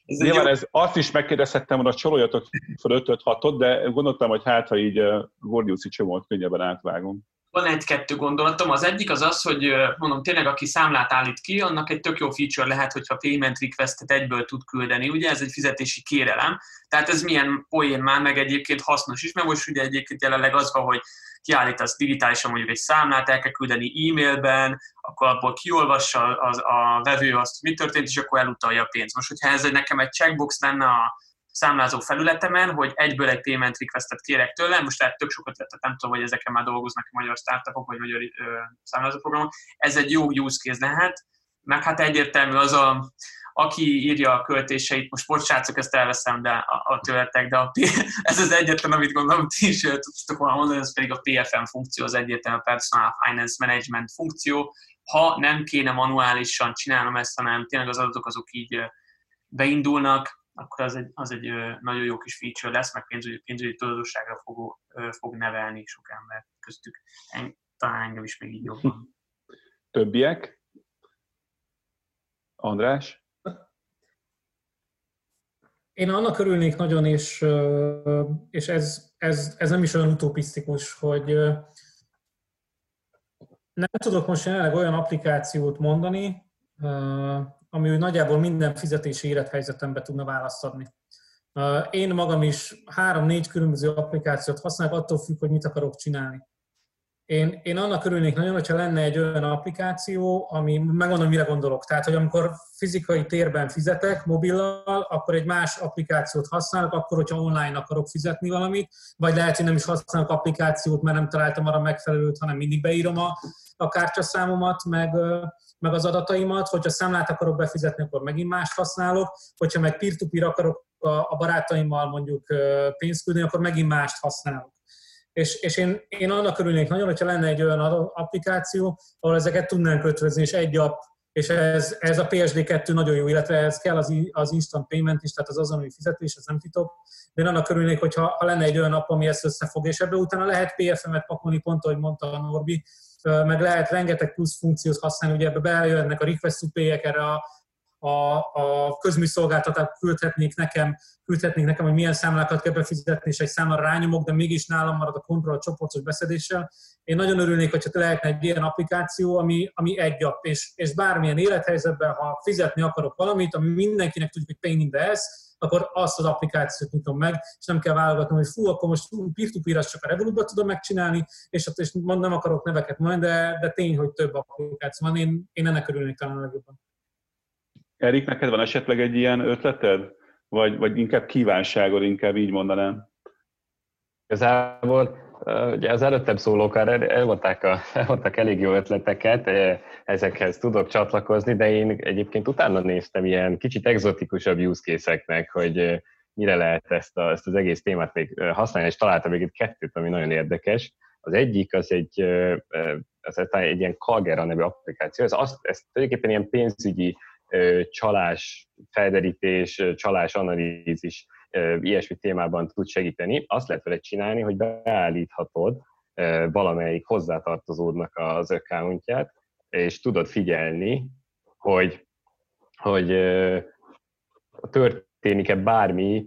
Ez Nyilván jó... ez, azt is megkérdezhettem, hogy csoroljatok fel 5 6 de gondoltam, hogy hát, ha így Gordiuszi csomót könnyebben átvágom van egy-kettő gondolatom. Az egyik az az, hogy mondom, tényleg aki számlát állít ki, annak egy tök jó feature lehet, hogyha payment requestet egyből tud küldeni. Ugye ez egy fizetési kérelem. Tehát ez milyen poén már, meg egyébként hasznos is, mert most ugye egyébként jelenleg az van, hogy kiállítasz digitálisan mondjuk egy számlát, el kell küldeni e-mailben, akkor abból kiolvassa az, a vevő azt, mi történt, és akkor elutalja a pénzt. Most, hogyha ez nekem egy checkbox lenne a számlázó felületemen, hogy egyből egy payment requestet kérek tőle, most lehet tök sokat lett, nem tudom, hogy ezeken már dolgoznak magyar startupok, vagy magyar ö, programok. Ez egy jó use case lehet, meg hát egyértelmű az a, aki írja a költéseit, most bocsánat, ezt elveszem de a, a tőletek, de a, *laughs* ez az egyetlen, amit gondolom, ti is tudtok volna mondani, ez pedig a PFM funkció, az egyetlen a Personal Finance Management funkció. Ha nem kéne manuálisan csinálnom ezt, hanem tényleg az adatok azok így beindulnak, akkor az egy, az egy nagyon jó kis feature lesz, meg pénzügyi, pénzügyi tudatosságra fog, fog nevelni sok ember köztük. En, talán engem is még így jobban. *laughs* Többiek? András? Én annak örülnék nagyon, és, és ez, ez, ez nem is olyan utopisztikus, hogy nem tudok most jelenleg olyan applikációt mondani, ami nagyjából minden fizetési élethelyzetembe tudna választ adni. Én magam is három-négy különböző applikációt használok, attól függ, hogy mit akarok csinálni. Én, én annak örülnék nagyon, hogyha lenne egy olyan applikáció, ami, megmondom, mire gondolok. Tehát, hogy amikor fizikai térben fizetek mobillal, akkor egy más applikációt használok, akkor, hogyha online akarok fizetni valamit, vagy lehet, hogy nem is használok applikációt, mert nem találtam arra megfelelőt, hanem mindig beírom a, a kártyaszámomat, meg, meg az adataimat, hogyha számlát akarok befizetni, akkor megint mást használok, hogyha meg peer-to-peer akarok a barátaimmal mondjuk pénzt küldeni, akkor megint mást használok. És, és én, én annak örülnék nagyon, hogyha lenne egy olyan applikáció, ahol ezeket tudnánk ötvözni, és egy app, és ez, ez a PSD2 nagyon jó, illetve ez kell az, az instant payment is, tehát az azonnali fizetés, ez nem titok, de én annak örülnék, hogyha ha lenne egy olyan app, ami ezt összefog, és ebbe utána lehet PFM-et pakolni, pont ahogy mondta a Norbi, meg lehet rengeteg plusz funkciót használni, ugye ebbe bejönnek a request pay erre a a, a közműszolgáltatók küldhetnék nekem, küldhetnék nekem, hogy milyen számlákat kell befizetni, és egy számra rányomok, de mégis nálam marad a kontroll a csoportos beszedéssel. Én nagyon örülnék, hogyha lehetne egy ilyen applikáció, ami, ami egy app, és, és bármilyen élethelyzetben, ha fizetni akarok valamit, ami mindenkinek tudjuk, hogy pain in the ass, akkor azt az applikációt nyitom meg, és nem kell válogatnom, hogy fú, akkor most peer-to-peer csak a Revolutban tudom megcsinálni, és is nem akarok neveket mondani, de, de tény, hogy több applikáció van. Én, én ennek örülnék talán legjobban. Erik, neked van esetleg egy ilyen ötleted? Vagy, vagy inkább kívánságod, inkább így mondanám? Igazából ugye az előttem szólók elmondták, a, *laughs* elmondták elég jó ötleteket, ezekhez tudok csatlakozni, de én egyébként utána néztem ilyen kicsit exotikusabb use case hogy mire lehet ezt, a, ezt az egész témát még használni, és találtam még itt kettőt, ami nagyon érdekes. Az egyik az egy, az egy ilyen Kagera nevű applikáció, ez, az, ez tulajdonképpen ilyen pénzügyi csalás felderítés, csalás analízis, ilyesmi témában tud segíteni. Azt lehet vele csinálni, hogy beállíthatod valamelyik hozzátartozódnak az accountját, és tudod figyelni, hogy, hogy történik-e bármi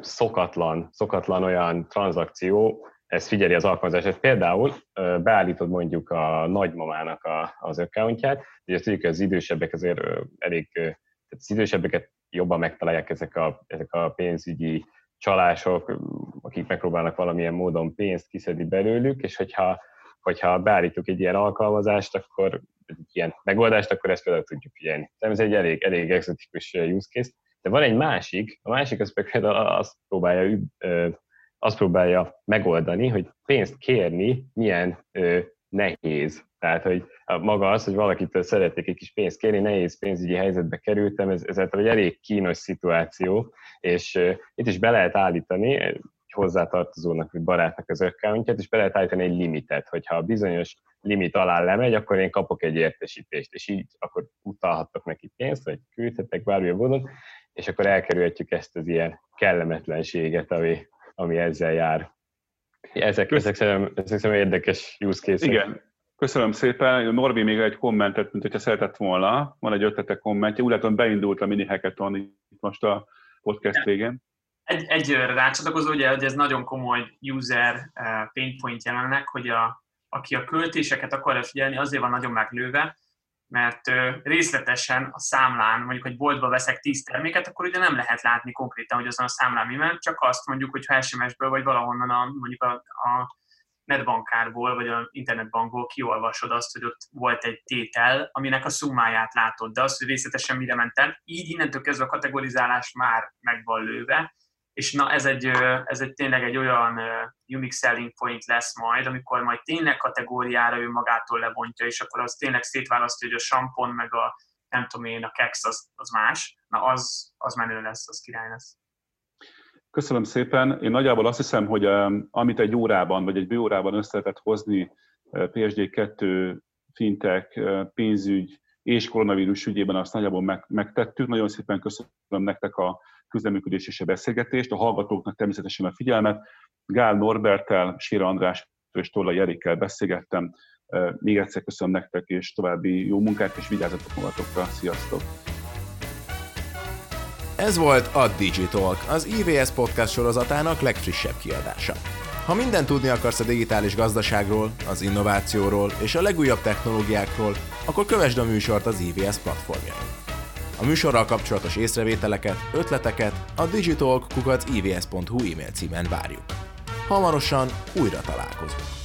szokatlan, szokatlan olyan tranzakció, ez figyeli az alkalmazás. Például beállítod mondjuk a nagymamának a, az accountját, ugye tudjuk, hogy az idősebbek azért elég, tehát az idősebbeket jobban megtalálják ezek a, ezek a pénzügyi csalások, akik megpróbálnak valamilyen módon pénzt kiszedni belőlük, és hogyha, hogyha beállítjuk egy ilyen alkalmazást, akkor egy ilyen megoldást, akkor ezt például tudjuk figyelni. Ez egy elég, elég exotikus use case. De van egy másik, a másik az például azt próbálja azt próbálja megoldani, hogy pénzt kérni milyen ö, nehéz. Tehát, hogy maga az, hogy valakitől szeretnék egy kis pénzt kérni, nehéz pénzügyi helyzetbe kerültem, ez, ez egy elég kínos szituáció, és ö, itt is be lehet állítani, egy hozzátartozónak, vagy barátnak az accountját, és be lehet állítani egy limitet, hogyha a bizonyos limit alá lemegy, akkor én kapok egy értesítést, és így akkor utalhatok neki pénzt, vagy küldhetek bármilyen módon, és akkor elkerülhetjük ezt az ilyen kellemetlenséget, ami, ami ezzel jár. Ezek, ezek, szerintem, ezek szerintem érdekes use case Igen, Köszönöm szépen. Norbi még egy kommentet, mint hogyha szeretett volna. Van egy ötlete kommentje. Úgy látom, beindult a mini hackathon itt most a podcast végén. Egy, egy rácsatlakozó, ugye, hogy ez nagyon komoly user eh, pain point jelenleg, hogy a, aki a költéseket akarja figyelni, azért van nagyon meglőve, mert részletesen a számlán, mondjuk, hogy boltba veszek 10 terméket, akkor ugye nem lehet látni konkrétan, hogy azon a számlán mi ment, csak azt mondjuk, hogy ha SMS-ből vagy valahonnan a, mondjuk a, a netbankárból vagy a internetbankból kiolvasod azt, hogy ott volt egy tétel, aminek a szumáját látod, de azt, hogy részletesen mire ment el, így innentől kezdve a kategorizálás már meg van lőve, és na ez egy, ez egy tényleg egy olyan unique selling point lesz majd, amikor majd tényleg kategóriára ő magától lebontja, és akkor az tényleg szétválasztja, hogy a sampon meg a nem tudom én, a kex az, az más, na az, az menő lesz, az király lesz. Köszönöm szépen. Én nagyjából azt hiszem, hogy amit egy órában, vagy egy bőórában össze lehetett hozni PSD2, fintek, pénzügy és koronavírus ügyében, azt nagyjából meg, megtettük. Nagyon szépen köszönöm nektek a közleműködés és a beszélgetést, a hallgatóknak természetesen a figyelmet. Gál Norbertel, Sira András és Tolla Jerikkel beszélgettem. Még egyszer köszönöm nektek, és további jó munkát, és vigyázzatok magatokra. Sziasztok! Ez volt a Digitalk, az IVS podcast sorozatának legfrissebb kiadása. Ha mindent tudni akarsz a digitális gazdaságról, az innovációról és a legújabb technológiákról, akkor kövesd a műsort az IVS platformján. A műsorral kapcsolatos észrevételeket, ötleteket a digitalk.ivs.hu e-mail címen várjuk. Hamarosan újra találkozunk.